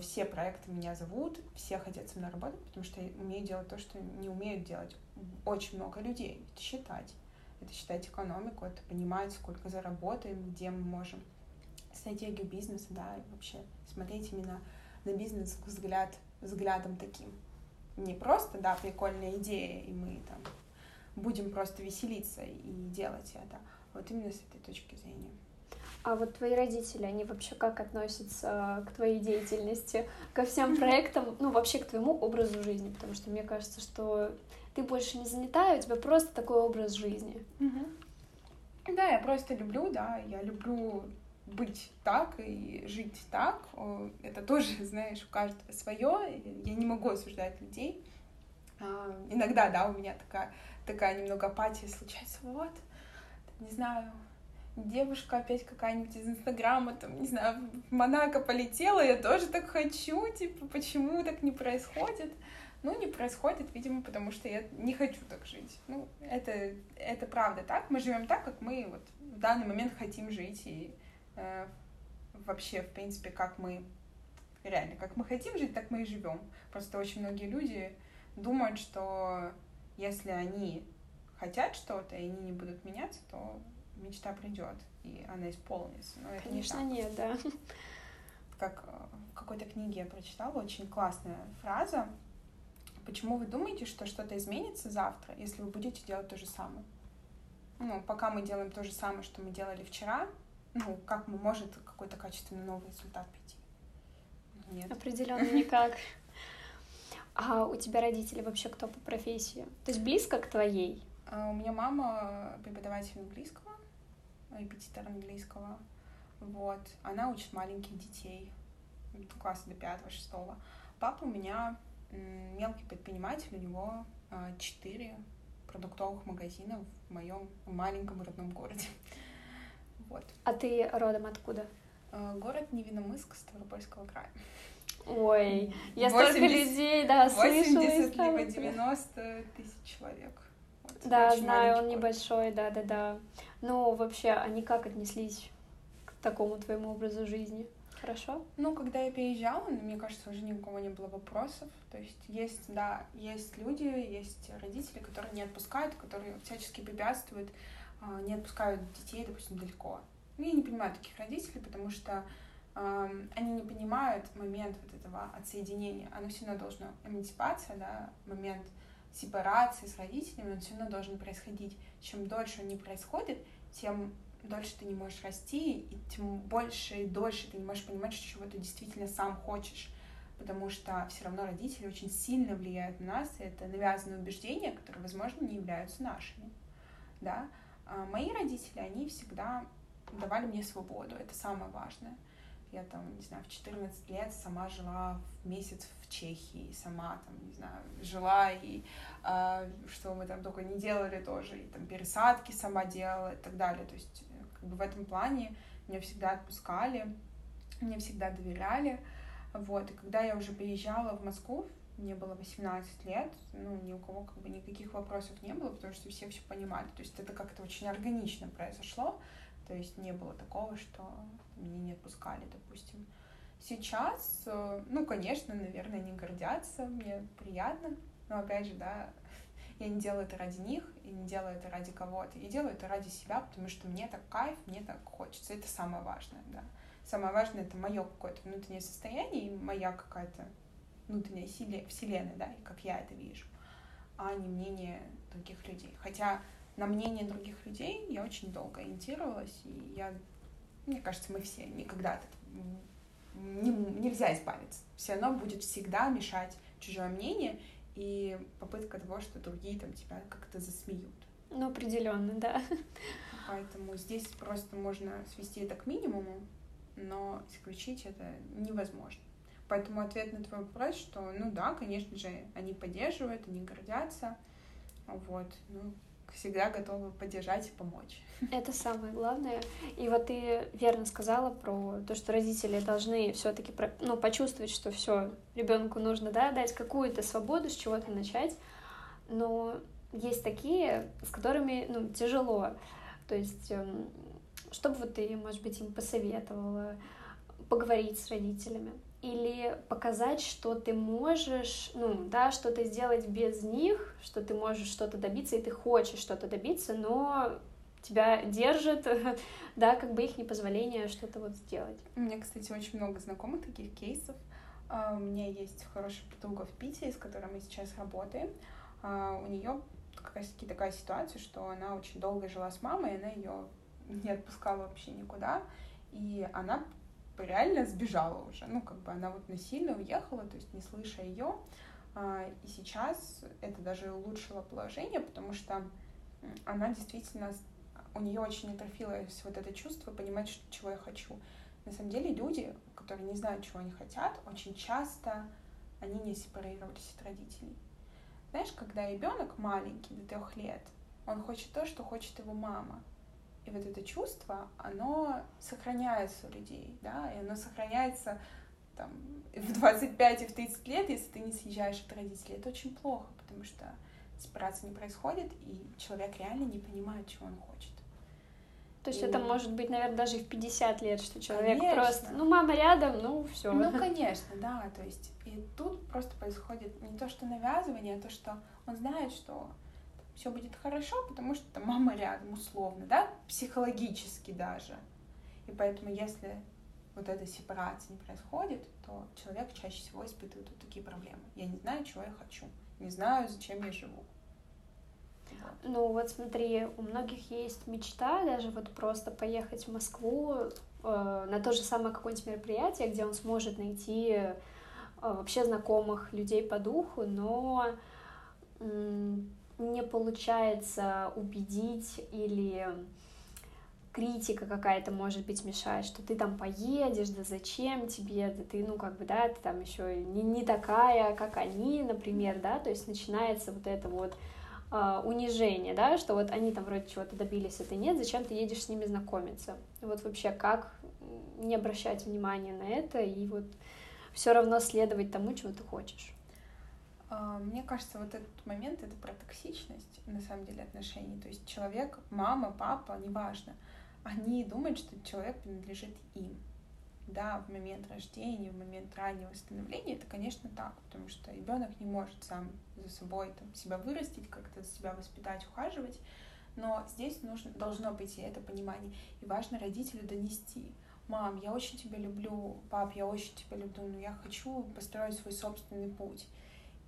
все проекты меня зовут, все хотят со мной работать, потому что я умею делать то, что не умеют делать очень много людей. Это считать. Это считать экономику, это понимать, сколько заработаем, где мы можем стратегию бизнеса, да, и вообще смотреть именно на бизнес взгляд, взглядом таким. Не просто, да, прикольная идея, и мы там будем просто веселиться и делать это. А вот именно с этой точки зрения. А вот твои родители, они вообще как относятся к твоей деятельности, ко всем [LAUGHS] проектам, ну, вообще к твоему образу жизни? Потому что мне кажется, что ты больше не занята, и у тебя просто такой образ жизни. Да, я просто люблю, да, я люблю быть так и жить так. Это тоже, [LAUGHS] знаешь, у каждого свое. Я не могу осуждать людей. А, иногда, да, у меня такая, такая немного апатия случается. Вот, не знаю, девушка опять какая-нибудь из Инстаграма, там, не знаю, в Монако полетела, я тоже так хочу, типа, почему так не происходит? Ну, не происходит, видимо, потому что я не хочу так жить. Ну, это, это правда так. Мы живем так, как мы вот в данный момент хотим жить. И э, вообще, в принципе, как мы реально, как мы хотим жить, так мы и живем. Просто очень многие люди думают, что если они хотят что-то, и они не будут меняться, то мечта придет, и она исполнится. Но Конечно, не нет, да. Как э, в какой-то книге я прочитала, очень классная фраза. Почему вы думаете, что что-то изменится завтра, если вы будете делать то же самое? Ну, пока мы делаем то же самое, что мы делали вчера, ну, как мы может какой-то качественный новый результат прийти? Нет. Определенно [LAUGHS] никак. А у тебя родители вообще кто по профессии? То есть близко к твоей? А у меня мама преподаватель английского, репетитор английского. Вот. Она учит маленьких детей, класса до пятого, шестого. Папа у меня мелкий предприниматель, у него а, четыре продуктовых магазина в моем маленьком родном городе. Вот. А ты родом откуда? А, город Невиномыск, Ставропольского края. Ой, я 80, столько людей, да, 80 слышала. 80 либо 90 тысяч человек. Вот, да, знаю, он небольшой, да-да-да. Ну, вообще, они как отнеслись к такому твоему образу жизни? Хорошо? Ну, когда я переезжала, ну, мне кажется, уже ни у кого не было вопросов. То есть есть, да, есть люди, есть родители, которые не отпускают, которые всячески препятствуют, а, не отпускают детей, допустим, далеко. Ну, я не понимаю таких родителей, потому что они не понимают момент вот этого отсоединения. Оно все равно должно, эмансипация, да, момент сепарации с родителями, он все равно должен происходить. Чем дольше он не происходит, тем дольше ты не можешь расти, и тем больше и дольше ты не можешь понимать, чего ты действительно сам хочешь. Потому что все равно родители очень сильно влияют на нас, и это навязанные убеждения, которые, возможно, не являются нашими. Да? А мои родители, они всегда давали мне свободу, это самое важное. Я там, не знаю, в 14 лет сама жила в месяц в Чехии, сама там, не знаю, жила и э, что мы там только не делали тоже, и там пересадки сама делала и так далее. То есть э, как бы в этом плане меня всегда отпускали, мне всегда доверяли. Вот, и когда я уже приезжала в Москву, мне было 18 лет, ну, ни у кого как бы никаких вопросов не было, потому что все все понимали. То есть это как-то очень органично произошло. То есть не было такого, что меня не отпускали, допустим. Сейчас, э, ну, конечно, наверное, они гордятся, мне приятно, но опять же, да, [LAUGHS] я не делаю это ради них, и не делаю это ради кого-то. Я делаю это ради себя, потому что мне так кайф, мне так хочется. Это самое важное, да. Самое важное — это мое какое-то внутреннее состояние и моя какая-то внутренняя вселенная, да, и как я это вижу, а не мнение других людей. Хотя на мнение других людей я очень долго ориентировалась, и я, мне кажется, мы все никогда от не, нельзя избавиться. Все равно будет всегда мешать чужое мнение и попытка того, что другие там тебя как-то засмеют. Ну, определенно, да. Поэтому здесь просто можно свести это к минимуму, но исключить это невозможно. Поэтому ответ на твой вопрос, что, ну да, конечно же, они поддерживают, они гордятся, вот, ну, всегда готова поддержать и помочь. Это самое главное. И вот ты верно сказала про то, что родители должны все-таки ну, почувствовать, что все ребенку нужно да, дать какую-то свободу, с чего-то начать. Но есть такие, с которыми ну, тяжело. То есть, эм, что бы вот ты, может быть, им посоветовала поговорить с родителями? Или показать, что ты можешь, ну, да, что-то сделать без них, что ты можешь что-то добиться, и ты хочешь что-то добиться, но тебя держит, [LAUGHS] да, как бы их непозволение что-то вот сделать. У меня, кстати, очень много знакомых таких кейсов. А, у меня есть хорошая подруга в Питере, с которой мы сейчас работаем. А, у нее как раз таки такая ситуация, что она очень долго жила с мамой, и она ее не отпускала вообще никуда, и она реально сбежала уже. Ну, как бы она вот насильно уехала, то есть не слыша ее. А, и сейчас это даже улучшило положение, потому что она действительно, у нее очень атрофилось вот это чувство понимать, что, чего я хочу. На самом деле люди, которые не знают, чего они хотят, очень часто они не сепарировались от родителей. Знаешь, когда ребенок маленький, до трех лет, он хочет то, что хочет его мама. И вот это чувство, оно сохраняется у людей, да, и оно сохраняется там, в 25 и в 30 лет, если ты не съезжаешь от родителей. Это очень плохо, потому что сепарация не происходит, и человек реально не понимает, чего он хочет. То есть и... это может быть, наверное, даже и в 50 лет, что человек конечно. просто, ну, мама рядом, ну, все. Ну, [LAUGHS] конечно, да, то есть и тут просто происходит не то, что навязывание, а то, что он знает, что все будет хорошо, потому что там мама рядом, условно, да, психологически даже. И поэтому, если вот эта сепарация не происходит, то человек чаще всего испытывает вот такие проблемы. Я не знаю, чего я хочу, не знаю, зачем я живу. Ну вот смотри, у многих есть мечта даже вот просто поехать в Москву э, на то же самое какое-нибудь мероприятие, где он сможет найти э, вообще знакомых людей по духу, но не получается убедить или критика какая-то может быть мешает, что ты там поедешь, да зачем тебе, да ты, ну, как бы, да, ты там еще не, не такая, как они, например, да, то есть начинается вот это вот э, унижение, да, что вот они там вроде чего-то добились, а ты нет, зачем ты едешь с ними знакомиться? Вот вообще как не обращать внимания на это и вот все равно следовать тому, чего ты хочешь? А, мне кажется, вот этот момент — это про токсичность, на самом деле, отношений. То есть человек, мама, папа, неважно, они думают, что человек принадлежит им. Да, в момент рождения, в момент раннего становления это, конечно, так, потому что ребенок не может сам за собой там, себя вырастить, как-то себя воспитать, ухаживать, но здесь нужно, должно быть и это понимание. И важно родителю донести. Мам, я очень тебя люблю, пап, я очень тебя люблю, но я хочу построить свой собственный путь.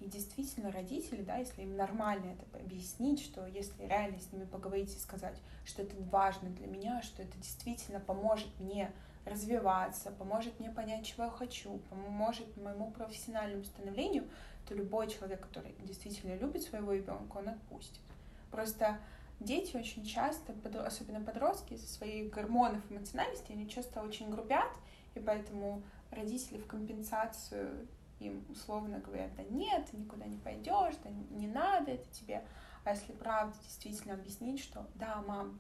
И действительно родители, да, если им нормально это объяснить, что если реально с ними поговорить и сказать, что это важно для меня, что это действительно поможет мне развиваться, поможет мне понять, чего я хочу, поможет моему профессиональному становлению, то любой человек, который действительно любит своего ребенка, он отпустит. Просто дети очень часто, особенно подростки, из-за своих гормонов эмоциональности, они часто очень грубят, и поэтому родители в компенсацию им условно говорят, да нет, ты никуда не пойдешь, да не надо это тебе. А если правда действительно объяснить, что да, мам,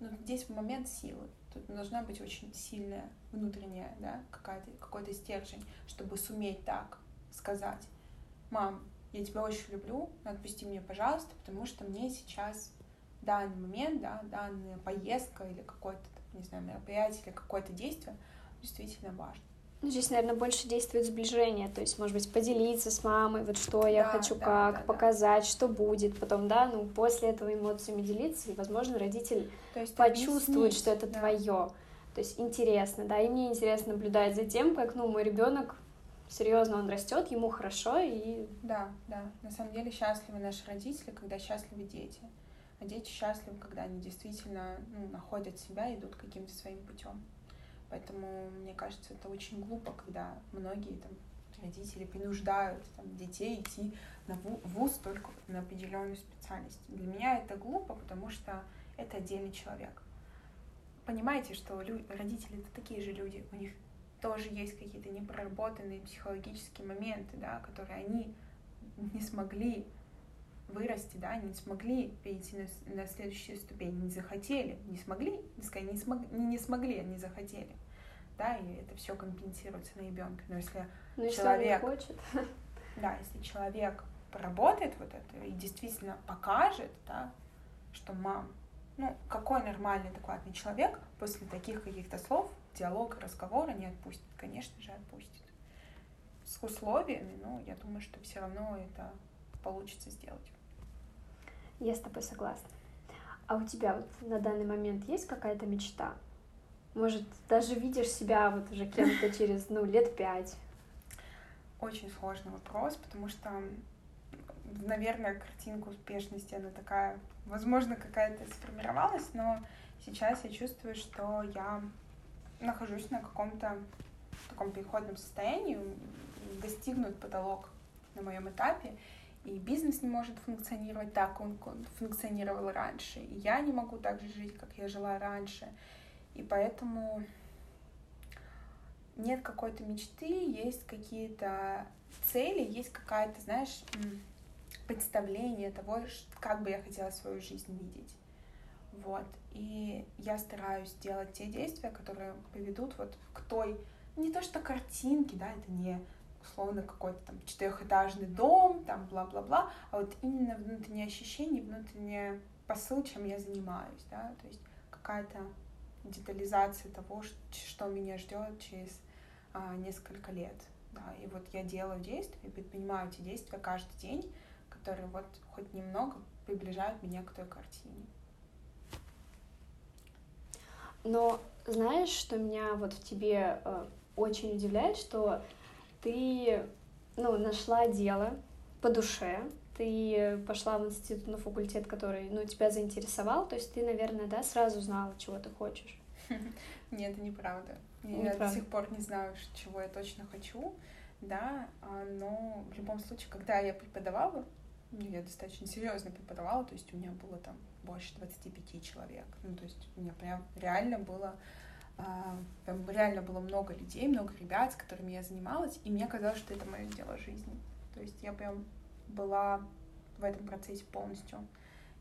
ну здесь момент силы, тут должна быть очень сильная внутренняя, да, какая-то, какой-то стержень, чтобы суметь так сказать, мам, я тебя очень люблю, отпусти меня, пожалуйста, потому что мне сейчас данный момент, да, данная поездка или какое-то, не знаю, мероприятие или какое-то действие действительно важно. Ну, здесь, наверное, больше действует сближение, то есть, может быть, поделиться с мамой, вот что я да, хочу да, как, да, показать, да. что будет, потом, да, ну, после этого эмоциями делиться, и, возможно, родитель то есть почувствует, что это да. твое. То есть интересно, да, и мне интересно наблюдать за тем, как, ну, мой ребенок серьезно он растет, ему хорошо и. Да, да. На самом деле счастливы наши родители, когда счастливы дети. А дети счастливы, когда они действительно ну, находят себя и идут каким-то своим путем. Поэтому, мне кажется, это очень глупо, когда многие там, родители принуждают там, детей идти на вуз только на определенную специальность. Для меня это глупо, потому что это отдельный человек. Понимаете, что родители это такие же люди, у них тоже есть какие-то непроработанные психологические моменты, да, которые они не смогли вырасти, да, не смогли перейти на, на следующую ступень, не захотели, не смогли, не, смог, не, не смогли, они захотели, да, и это все компенсируется на ребенка. Но если ну, человек, хочет. [LAUGHS] да, если человек поработает вот это и действительно покажет, да, что мам, ну, какой нормальный, адекватный человек после таких каких-то слов, диалога, разговора не отпустит, конечно же, отпустит. С условиями, ну, я думаю, что все равно это получится сделать. Я с тобой согласна. А у тебя вот на данный момент есть какая-то мечта? Может, даже видишь себя вот уже кем-то [LAUGHS] через, ну, лет пять? Очень сложный вопрос, потому что, наверное, картинка успешности, она такая, возможно, какая-то сформировалась, но сейчас я чувствую, что я нахожусь на каком-то таком переходном состоянии, достигнут потолок на моем этапе, и бизнес не может функционировать так, как он функционировал раньше, и я не могу так же жить, как я жила раньше, и поэтому нет какой-то мечты, есть какие-то цели, есть какая-то, знаешь, представление того, как бы я хотела свою жизнь видеть. Вот. И я стараюсь делать те действия, которые поведут вот к той, не то что картинке, да, это не условно какой-то там четырехэтажный дом, там бла-бла-бла, а вот именно внутреннее ощущение, внутреннее посыл, чем я занимаюсь, да, то есть какая-то детализация того, что меня ждет через а, несколько лет, да, и вот я делаю действия, предпринимаю эти действия каждый день, которые вот хоть немного приближают меня к той картине. Но знаешь, что меня вот в тебе э, очень удивляет, что ты ну, нашла дело по душе, ты пошла в институт на факультет, который ну, тебя заинтересовал, то есть ты, наверное, да, сразу знала, чего ты хочешь. [LAUGHS] Нет, это неправда. Я до сих пор не знаю, чего я точно хочу, да, а, но в любом случае, когда я преподавала, я достаточно серьезно преподавала, то есть у меня было там больше 25 человек. Ну, то есть у меня прям реально было а, прям реально было много людей, много ребят, с которыми я занималась, и мне казалось, что это мое дело жизни. То есть я прям была в этом процессе полностью.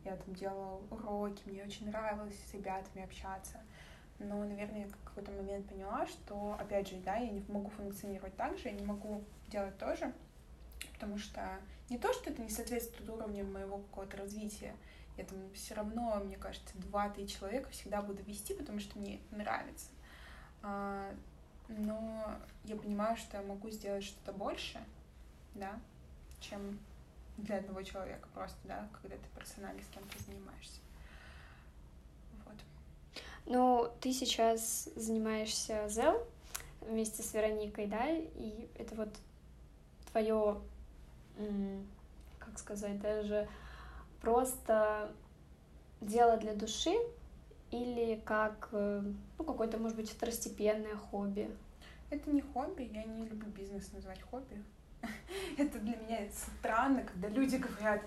Я там делала уроки, мне очень нравилось с ребятами общаться. Но, наверное, я в какой-то момент поняла, что, опять же, да, я не могу функционировать так же, я не могу делать то же, потому что не то, что это не соответствует уровню моего какого-то развития, я там все равно, мне кажется, два-три человека всегда буду вести, потому что мне нравится. А, но я понимаю, что я могу сделать что-то больше, да, чем для одного человека просто, да, когда ты персонально с кем-то занимаешься. Вот. Ну, ты сейчас занимаешься ЗЕЛ вместе с Вероникой, да, и это вот твое, как сказать, даже просто дело для души или как э, ну, какое-то, может быть, второстепенное хобби? Это не хобби, я не люблю бизнес называть хобби. [LAUGHS] Это для меня странно, когда люди говорят,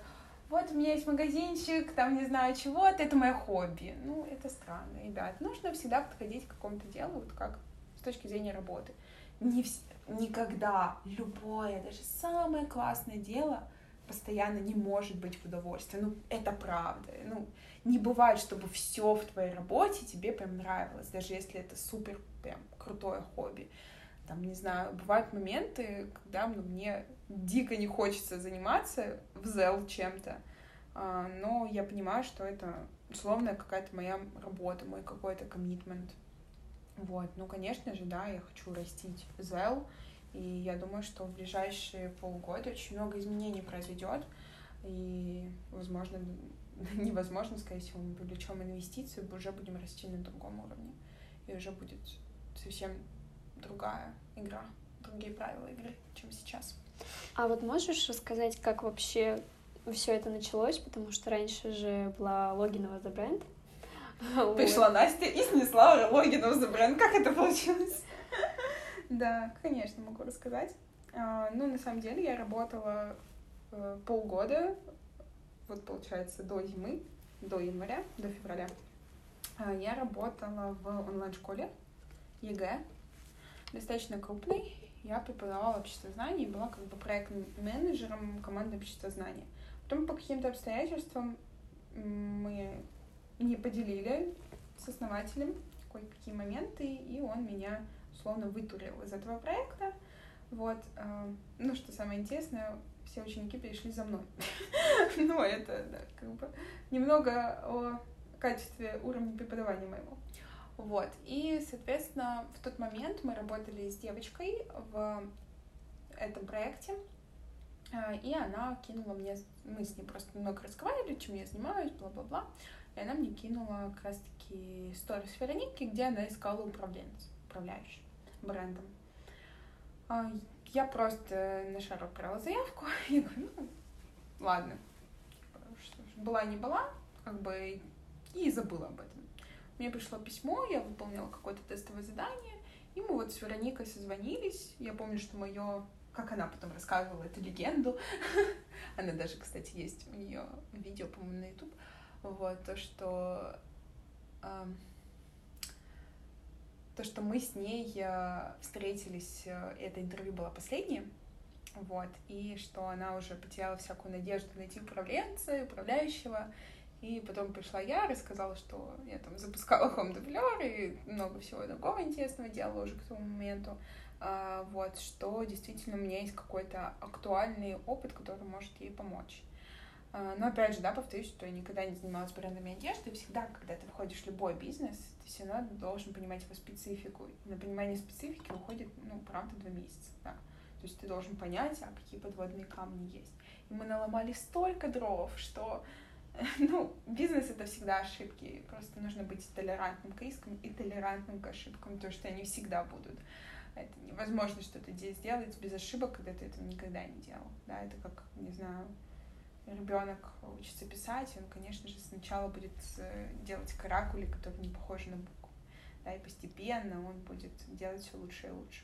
вот у меня есть магазинчик, там не знаю чего, это мое хобби. Ну, это странно, ребят. Нужно всегда подходить к какому-то делу, вот как с точки зрения работы. Не вс... Никогда любое, даже самое классное дело — постоянно не может быть в удовольствии. Ну, это правда. Ну, не бывает, чтобы все в твоей работе тебе прям нравилось, даже если это супер прям крутое хобби. Там, не знаю, бывают моменты, когда ну, мне дико не хочется заниматься в зел чем-то, а, но я понимаю, что это условно какая-то моя работа, мой какой-то коммитмент. Вот, ну, конечно же, да, я хочу растить зел, и я думаю, что в ближайшие полгода очень много изменений произойдет. И, возможно, [LAUGHS] невозможно, скорее всего, мы привлечем инвестиции, уже будем расти на другом уровне. И уже будет совсем другая игра, другие правила игры, чем сейчас. А вот можешь рассказать, как вообще все это началось? Потому что раньше же была Логинова The Brand. Пришла. Настя и снесла Логинова The Brand. Как это получилось? Да, конечно, могу рассказать. А, ну, на самом деле, я работала э, полгода, вот получается, до зимы, до января, до февраля. А, я работала в онлайн-школе ЕГЭ, достаточно крупной. Я преподавала обществознание и была как бы проектным менеджером команды обществознания. Потом по каким-то обстоятельствам мы не поделили с основателем кое-какие моменты, и он меня условно вытурил из этого проекта. Вот. Э, ну, что самое интересное, все ученики перешли за мной. [LAUGHS] Ну, это, да, как бы немного о качестве уровня преподавания моего. Вот. И, соответственно, в тот момент мы работали с девочкой в этом проекте, э, и она кинула мне, мы с ней просто немного разговаривали, чем я занимаюсь, бла-бла-бла, и она мне кинула как раз-таки сторис Вероники, где она искала управленец, управляющий брендом. А, я просто на шару отправила заявку. [LAUGHS] Я говорю, ну, ладно. Была не была, как бы, и забыла об этом. мне пришло письмо, я выполнила какое-то тестовое задание, и мы вот с Вероникой созвонились. Я помню, что мое как она потом рассказывала эту легенду. [LAUGHS] она даже, кстати, есть у нее видео, по-моему, на YouTube. Вот, то, что то, что мы с ней э, встретились, э, это интервью было последнее, вот, и что она уже потеряла всякую надежду найти управленца, управляющего, и потом пришла я, рассказала, что я там запускала хом и много всего другого интересного делала уже к тому моменту. А, вот, что действительно у меня есть какой-то актуальный опыт, который может ей помочь. А, но опять же, да, повторюсь, что я никогда не занималась брендами одежды, всегда, когда ты входишь в любой бизнес, ты все равно должен понимать его специфику. На понимание специфики уходит, ну, правда, два месяца, да. То есть ты должен понять, а какие подводные камни есть. И мы наломали столько дров, что [LAUGHS] ну, бизнес это всегда ошибки. Просто нужно быть толерантным к рискам и толерантным к ошибкам, то что они всегда будут. Это невозможно что-то сделать без ошибок, когда ты этого никогда не делал. Да, это как, не знаю, ребенок учится писать, он, конечно же, сначала будет э, делать каракули, которые не похожи на букву. Да, и постепенно он будет делать все лучше и лучше.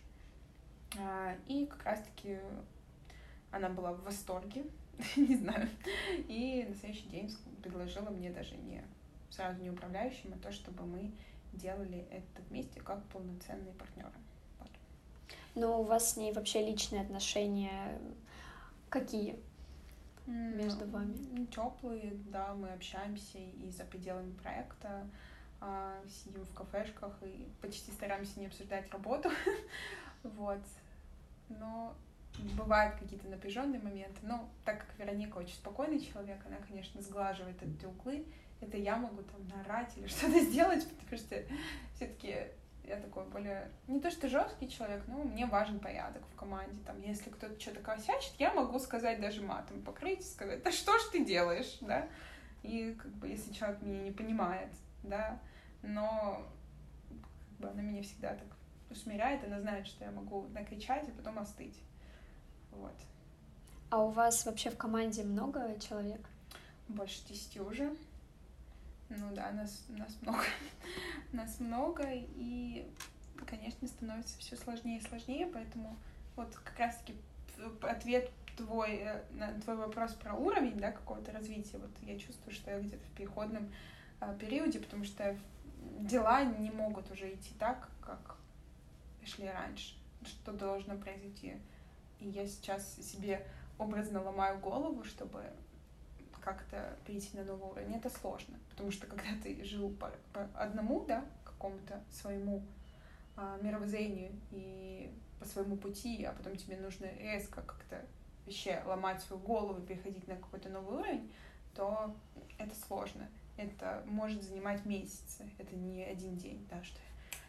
А, и как раз-таки она была в восторге, [LAUGHS] не знаю. И на следующий день предложила мне даже не сразу не управляющим, а то, чтобы мы делали это вместе как полноценные партнеры. Но у вас с ней вообще личные отношения какие между вами? Теплые, да, мы общаемся и за пределами проекта, а, сидим в кафешках и почти стараемся не обсуждать работу. [LAUGHS] вот. Но бывают какие-то напряженные моменты. Но так как Вероника очень спокойный человек, она, конечно, сглаживает эти углы. Это я могу там наорать или [LAUGHS] что-то сделать, потому что все-таки я такой более, не то что жесткий человек, но мне важен порядок в команде. Там, если кто-то что-то косячит, я могу сказать даже матом, покрыть, сказать, да что ж ты делаешь, да? И как бы если человек меня не понимает, да, но как бы она меня всегда так усмиряет, она знает, что я могу накричать и потом остыть. Вот. А у вас вообще в команде много человек? Больше десяти уже. Ну да, нас, нас много. [LAUGHS] нас много, и, конечно, становится все сложнее и сложнее, поэтому вот как раз-таки ответ твой э, на твой вопрос про уровень, да, какого-то развития, вот я чувствую, что я где-то в переходном э, периоде, потому что дела не могут уже идти так, как шли раньше, что должно произойти. И я сейчас себе образно ломаю голову, чтобы как-то перейти на новый уровень, это сложно. Потому что когда ты жил по, по одному, да, какому-то своему а, мировоззрению и по своему пути, а потом тебе нужно резко как-то вообще ломать свою голову и переходить на какой-то новый уровень, то это сложно. Это может занимать месяцы. Это не один день, да, что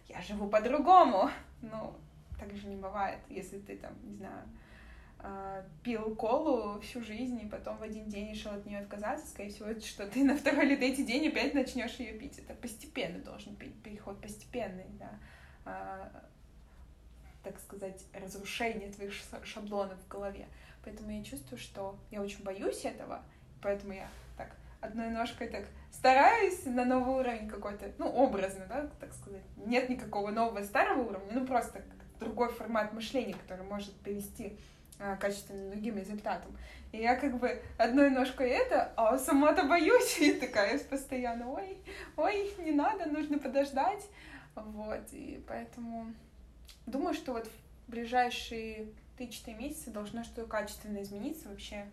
я живу по-другому. Ну, так же не бывает, если ты там, не знаю, пил колу всю жизнь и потом в один день решил от нее отказаться, скорее всего, что ты на второй или третий день опять начнешь ее пить. Это постепенно должен быть переход, постепенный, да. А, так сказать, разрушение твоих шаблонов в голове. Поэтому я чувствую, что я очень боюсь этого, поэтому я так одной ножкой так стараюсь на новый уровень какой-то, ну, образно, да, так сказать. Нет никакого нового старого уровня, ну, просто другой формат мышления, который может привести а, качественным другим результатом. И я как бы одной ножкой это, а сама-то боюсь, [LAUGHS] и такая постоянно, ой, ой, не надо, нужно подождать. Вот, и поэтому думаю, что вот в ближайшие 3-4 месяца должно что-то качественно измениться вообще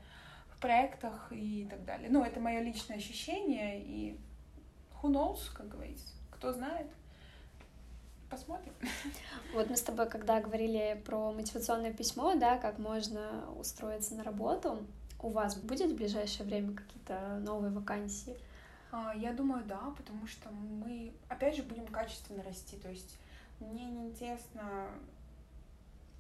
в проектах и так далее. Ну, это мое личное ощущение, и who knows, как говорится, кто знает посмотрим. Вот мы с тобой, когда говорили про мотивационное письмо, да, как можно устроиться на работу, у вас будет в ближайшее время какие-то новые вакансии? А, я думаю, да, потому что мы, опять же, будем качественно расти. То есть мне не интересно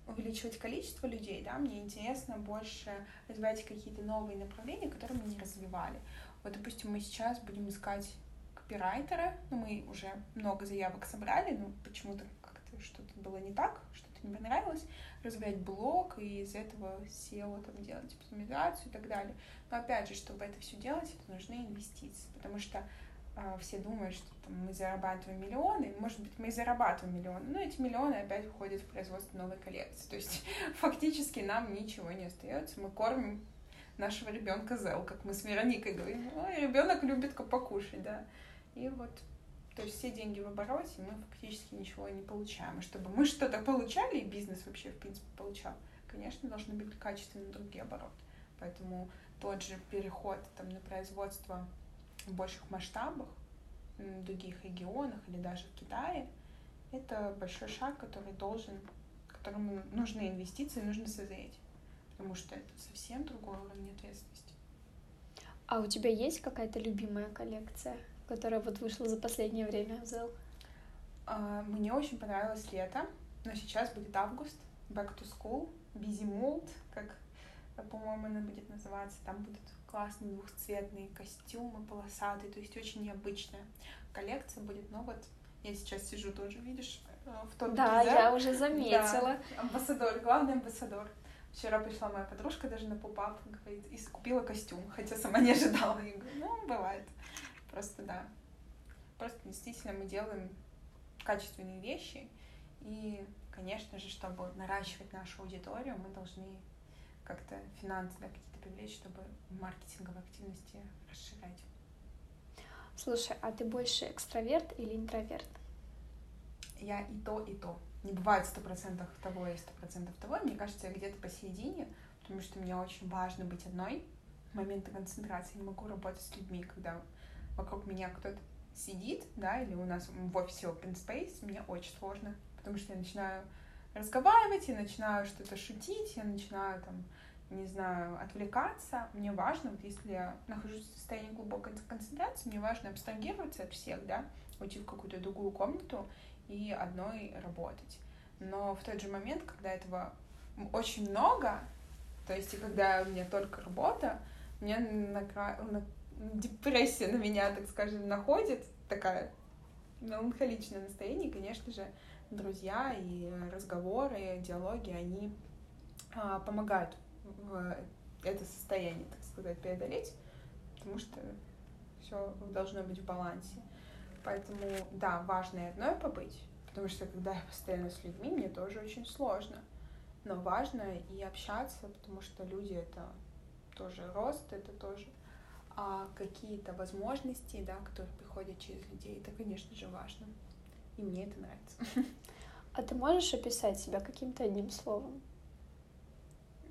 увеличивать количество людей, да, мне интересно больше развивать какие-то новые направления, которые мы не развивали. Вот, допустим, мы сейчас будем искать копирайтера. Ну, мы уже много заявок собрали, но почему-то как-то что-то было не так, что-то не понравилось. Развивать блог и из этого SEO там делать оптимизацию и так далее. Но опять же, чтобы это все делать, это нужны инвестиции, потому что а, все думают, что там, мы зарабатываем миллионы, может быть, мы и зарабатываем миллионы, но эти миллионы опять уходят в производство новой коллекции. То есть [LAUGHS] фактически нам ничего не остается, мы кормим нашего ребенка Зел, как мы с Вероникой говорим. Ой, ребенок любит покушать, да. И вот, то есть все деньги в обороте, мы фактически ничего не получаем. И чтобы мы что-то получали, и бизнес вообще, в принципе, получал, конечно, должны быть качественные другие обороты. Поэтому тот же переход там, на производство в больших масштабах, в других регионах или даже в Китае, это большой шаг, который должен, которому нужны инвестиции, нужно созреть потому что это совсем другой уровень ответственности. А у тебя есть какая-то любимая коллекция, которая вот вышла за последнее время в Zell? А, мне очень понравилось лето, но сейчас будет август, Back to School, Busy Mold, как, по-моему, она будет называться. Там будут классные двухцветные костюмы, полосатые, то есть очень необычная коллекция будет. Но вот я сейчас сижу тоже, видишь, э, в топике. Да, я уже заметила. Да, амбассадор, главный амбассадор. Вчера пришла моя подружка даже на поп-ап, говорит, и купила костюм, хотя сама не ожидала. Я говорю, ну, бывает. Просто да. Просто действительно мы делаем качественные вещи. И, конечно же, чтобы наращивать нашу аудиторию, мы должны как-то финансово какие-то привлечь, чтобы маркетинговые активности расширять. Слушай, а ты больше экстраверт или интроверт? Я и то, и то не бывает сто процентов того и сто процентов того. Мне кажется, я где-то посередине, потому что мне очень важно быть одной. Моменты концентрации не могу работать с людьми, когда вокруг меня кто-то сидит, да, или у нас в офисе open space, мне очень сложно, потому что я начинаю разговаривать, я начинаю что-то шутить, я начинаю там, не знаю, отвлекаться. Мне важно, вот если я нахожусь в состоянии глубокой концентрации, мне важно абстрагироваться от всех, да, уйти в какую-то другую комнату и одной работать. Но в тот же момент, когда этого очень много, то есть и когда у меня только работа, мне. Депрессия на меня, так скажем, находит, такая меланхоличное настроение, конечно же, друзья и разговоры, диалоги, они а, помогают в это состояние, так сказать, преодолеть, потому что все должно быть в балансе. Поэтому, да, важно и одной побыть, потому что когда я постоянно с людьми, мне тоже очень сложно. Но важно и общаться, потому что люди — это тоже рост, это тоже а какие-то возможности, да, которые приходят через людей, это, конечно же, важно. И мне это нравится. А ты можешь описать себя каким-то одним словом?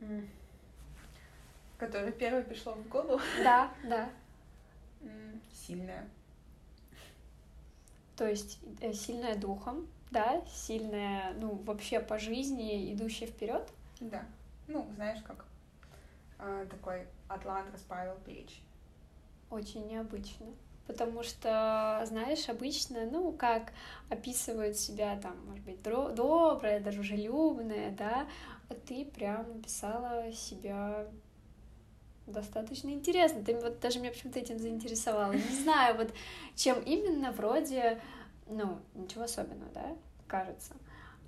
Mm. Которое первое пришло в голову? Да, да. Mm. Сильная. То есть э, сильная духом, да, сильная, ну, вообще по жизни, идущая вперед. Да. Ну, знаешь, как э, такой атлант расправил плечи. Очень необычно. Потому что, знаешь, обычно, ну, как описывают себя там, может быть, добрая, дружелюбная, да, а ты прям написала себя достаточно интересно. Ты вот даже меня почему-то этим заинтересовала. Не знаю, вот чем именно вроде, ну, ничего особенного, да, кажется.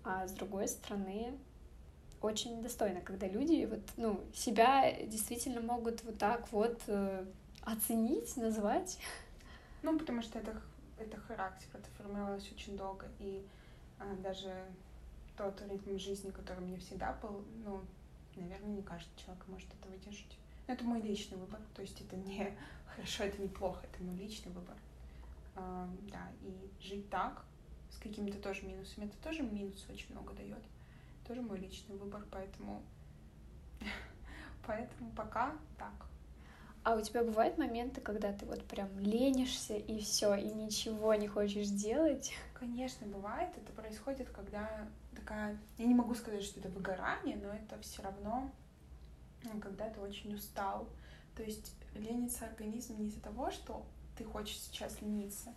А с другой стороны, очень достойно, когда люди вот, ну, себя действительно могут вот так вот э, оценить, назвать. Ну, потому что это, это характер, это формировалось очень долго, и а, даже тот ритм жизни, который меня всегда был, ну, наверное, не каждый человек может это выдержать. Но это мой личный выбор, то есть это не [LAUGHS] хорошо, это не плохо, это мой личный выбор. А, да, и жить так, с какими-то тоже минусами, это тоже минус очень много дает. Тоже мой личный выбор, поэтому [LAUGHS] поэтому пока так. А у тебя бывают моменты, когда ты вот прям ленишься и все, и ничего не хочешь делать? Конечно, бывает. Это происходит, когда такая... Я не могу сказать, что это выгорание, но это все равно когда ты очень устал. То есть ленится организм не из-за того, что ты хочешь сейчас лениться,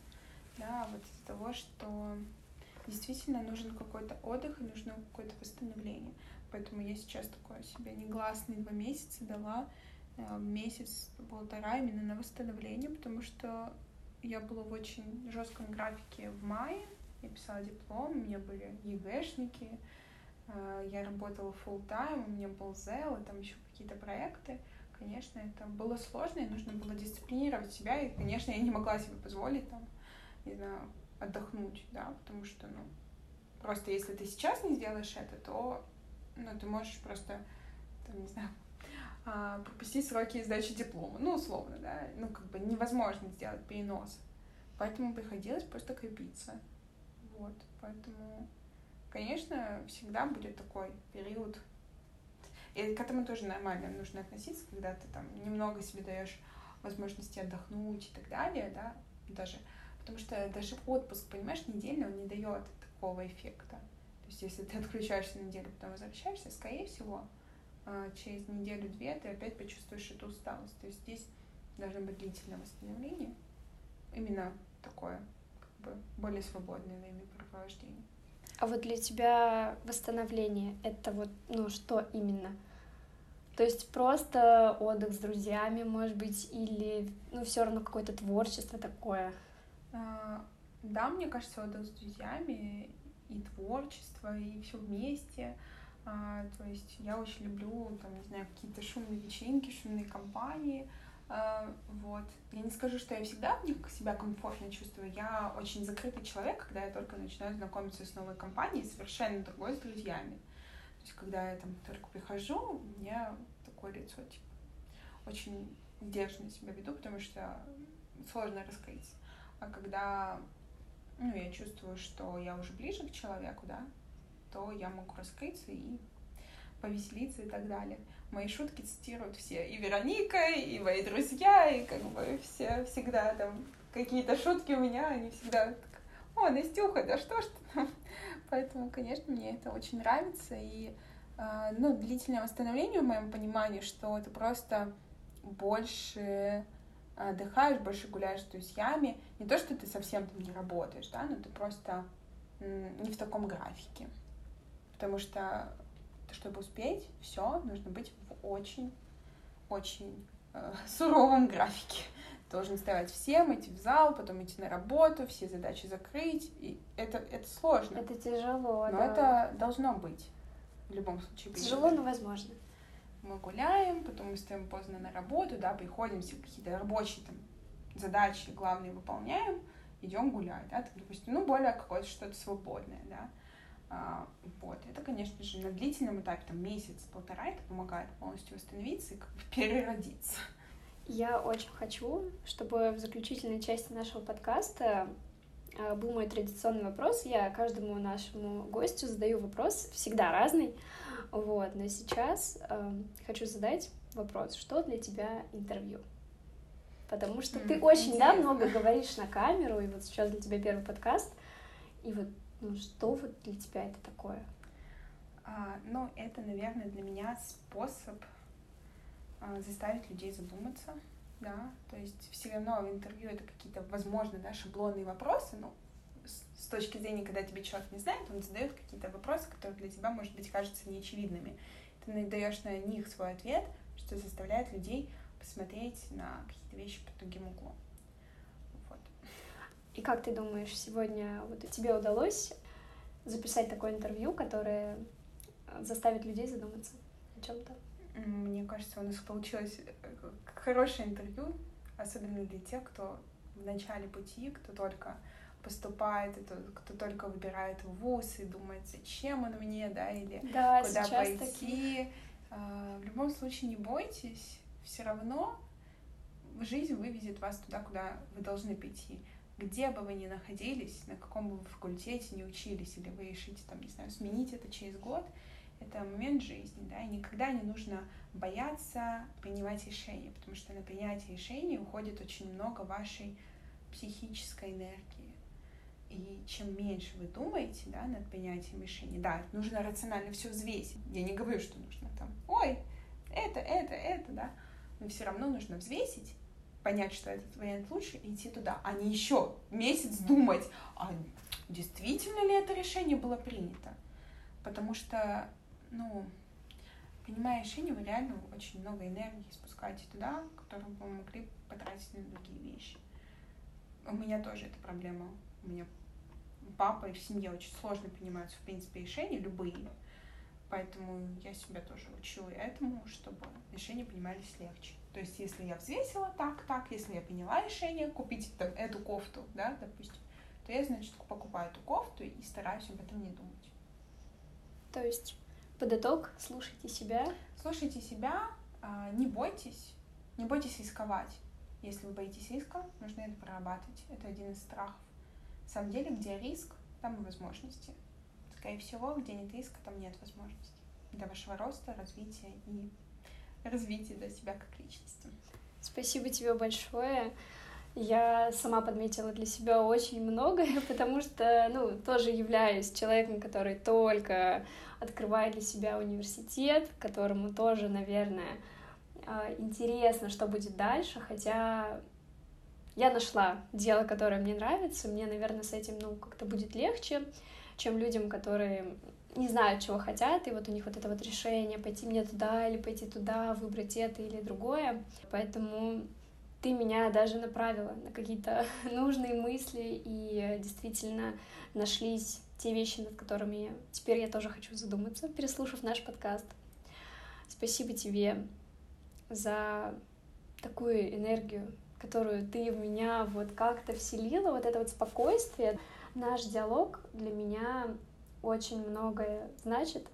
да, а вот из-за того, что действительно нужен какой-то отдых и нужно какое-то восстановление. Поэтому я сейчас такое себе негласные два месяца дала, э, месяц, полтора именно на восстановление, потому что я была в очень жестком графике в мае, я писала диплом, у меня были ЕГЭшники, э, я работала full time, у меня был ЗЭЛ, и там еще какие-то проекты, конечно, это было сложно, и нужно было дисциплинировать себя, и, конечно, я не могла себе позволить там, не знаю, отдохнуть, да, потому что, ну, просто если ты сейчас не сделаешь это, то, ну, ты можешь просто, там, не знаю, пропустить сроки сдачи диплома, ну, условно, да, ну, как бы невозможно сделать перенос. Поэтому приходилось просто крепиться. Вот, поэтому, конечно, всегда будет такой период. И к этому тоже нормально нужно относиться, когда ты там немного себе даешь возможности отдохнуть и так далее, да, даже, потому что даже отпуск, понимаешь, недельный, он не дает такого эффекта. То есть, если ты отключаешься на неделю, потом возвращаешься, скорее всего, а, через неделю-две ты опять почувствуешь эту усталость. То есть здесь должно быть длительное восстановление, именно такое, как бы более свободное времяпрепровождение. А вот для тебя восстановление это вот, ну, что именно? То есть просто отдых с друзьями, может быть, или, ну, все равно какое-то творчество такое? А, да, мне кажется, отдых с друзьями и творчество, и все вместе. А, то есть я очень люблю, там, не знаю, какие-то шумные вечеринки, шумные компании. А, вот. Я не скажу, что я всегда в них себя комфортно чувствую. Я очень закрытый человек, когда я только начинаю знакомиться с новой компанией, совершенно другой с друзьями. То есть, когда я там только прихожу, у меня такое лицо, типа, очень сдержанно себя веду, потому что сложно раскрыться. А когда ну, я чувствую, что я уже ближе к человеку, да, то я могу раскрыться и повеселиться и так далее. Мои шутки цитируют все, и Вероника, и мои друзья, и как бы все всегда там какие-то шутки у меня, они всегда так, о, Настюха, да что ж ты там? Поэтому, конечно, мне это очень нравится, и э, ну, длительное восстановление, в моем понимании, что это просто больше отдыхаешь, больше гуляешь с друзьями. Не то, что ты совсем там не работаешь, да, но ты просто не в таком графике. Потому что, чтобы успеть, все, нужно быть в очень, очень э, [LAUGHS] суровом графике. Должен вставать всем, идти в зал, потом идти на работу, все задачи закрыть. И это, это сложно. Это тяжело, Но да. это должно быть в любом случае. Тяжело, но возможно мы гуляем, потом мы стоим поздно на работу, да, приходим, все какие-то рабочие там задачи главные выполняем, идем гулять, да, там, допустим, ну, более какое-то что-то свободное, да, вот, это, конечно же, на длительном этапе, там, месяц-полтора, это помогает полностью восстановиться и как бы [LAUGHS] переродиться. Я очень хочу, чтобы в заключительной части нашего подкаста а, был мой традиционный вопрос. Я каждому нашему гостю задаю вопрос, всегда разный. Вот, но сейчас э, хочу задать вопрос, что для тебя интервью? Потому что ты очень, интересно. да, много говоришь на камеру, и вот сейчас для тебя первый подкаст, и вот, ну, что вот для тебя это такое? А, ну, это, наверное, для меня способ а, заставить людей задуматься, да, то есть все равно в интервью это какие-то, возможно, да, шаблонные вопросы, ну, с точки зрения, когда тебе человек не знает, он задает какие-то вопросы, которые для тебя, может быть, кажутся неочевидными. Ты даешь на них свой ответ, что заставляет людей посмотреть на какие-то вещи под другим углом. И как ты думаешь, сегодня вот тебе удалось записать такое интервью, которое заставит людей задуматься о чем-то? Мне кажется, у нас получилось э, хорошее интервью, особенно для тех, кто в начале пути, кто только поступает, кто только выбирает вуз и думает, зачем он мне, да, или да, куда пойти. Такие... В любом случае не бойтесь, все равно жизнь вывезет вас туда, куда вы должны пойти. Где бы вы ни находились, на каком бы вы факультете не учились, или вы решите, там, не знаю, сменить это через год, это момент жизни, да, и никогда не нужно бояться принимать решения, потому что на принятие решений уходит очень много вашей психической энергии. И чем меньше вы думаете, да, над принятием решений, да, нужно рационально все взвесить. Я не говорю, что нужно там, ой, это, это, это, да, но все равно нужно взвесить, понять, что этот вариант лучше, и идти туда, а не еще месяц думать, а действительно ли это решение было принято. Потому что, ну, принимая решение, вы реально очень много энергии спускаете туда, которую вы могли потратить на другие вещи. У меня тоже эта проблема. У меня папа и в семье очень сложно принимаются, в принципе, решения любые. Поэтому я себя тоже учу этому, чтобы решения принимались легче. То есть, если я взвесила так, так, если я приняла решение купить эту кофту, да, допустим, то я, значит, покупаю эту кофту и стараюсь об этом не думать. То есть, под итог, слушайте себя. Слушайте себя, а, не бойтесь, не бойтесь рисковать. Если вы боитесь риска, нужно это прорабатывать. Это один из страхов. На самом деле, где риск, там и возможности. Скорее всего, где нет риска, там нет возможностей для вашего роста, развития и развития для себя как личности. Спасибо тебе большое. Я сама подметила для себя очень многое, [LAUGHS] потому что, ну, тоже являюсь человеком, который только открывает для себя университет, которому тоже, наверное, а, интересно, что будет дальше, хотя я нашла дело, которое мне нравится, мне, наверное, с этим, ну, как-то будет легче, чем людям, которые не знают, чего хотят, и вот у них вот это вот решение пойти мне туда или пойти туда, выбрать это или другое. Поэтому ты меня даже направила на какие-то [LAUGHS] нужные мысли, и действительно нашлись те вещи, над которыми теперь я тоже хочу задуматься, переслушав наш подкаст. Спасибо тебе за такую энергию, которую ты в меня вот как-то вселила, вот это вот спокойствие. Наш диалог для меня очень многое значит.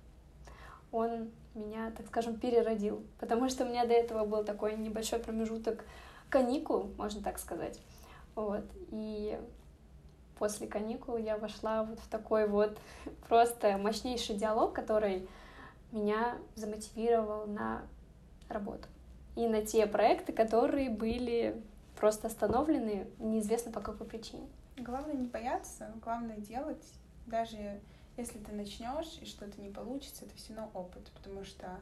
Он меня, так скажем, переродил, потому что у меня до этого был такой небольшой промежуток каникул, можно так сказать. Вот. И после каникул я вошла вот в такой вот [LAUGHS] просто мощнейший диалог, который меня замотивировал на работу и на те проекты, которые были просто остановлены, неизвестно по какой причине. Главное не бояться, главное делать, даже если ты начнешь и что-то не получится, это все равно опыт, потому что,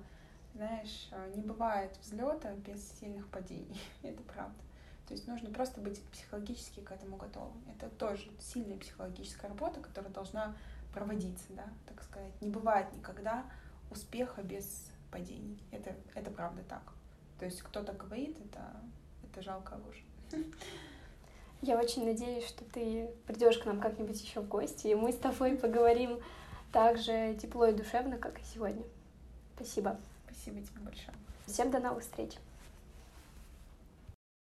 знаешь, не бывает взлета без сильных падений, [LAUGHS] это правда. То есть нужно просто быть психологически к этому готовым. Это тоже сильная психологическая работа, которая должна проводиться, да, так сказать. Не бывает никогда успеха без падений. Это, это правда так. То есть кто-то говорит, это, это жалко ложь. [LAUGHS] Я очень надеюсь, что ты придешь к нам как-нибудь еще в гости, и мы с тобой поговорим так же тепло и душевно, как и сегодня. Спасибо. Спасибо тебе большое. Всем до новых встреч.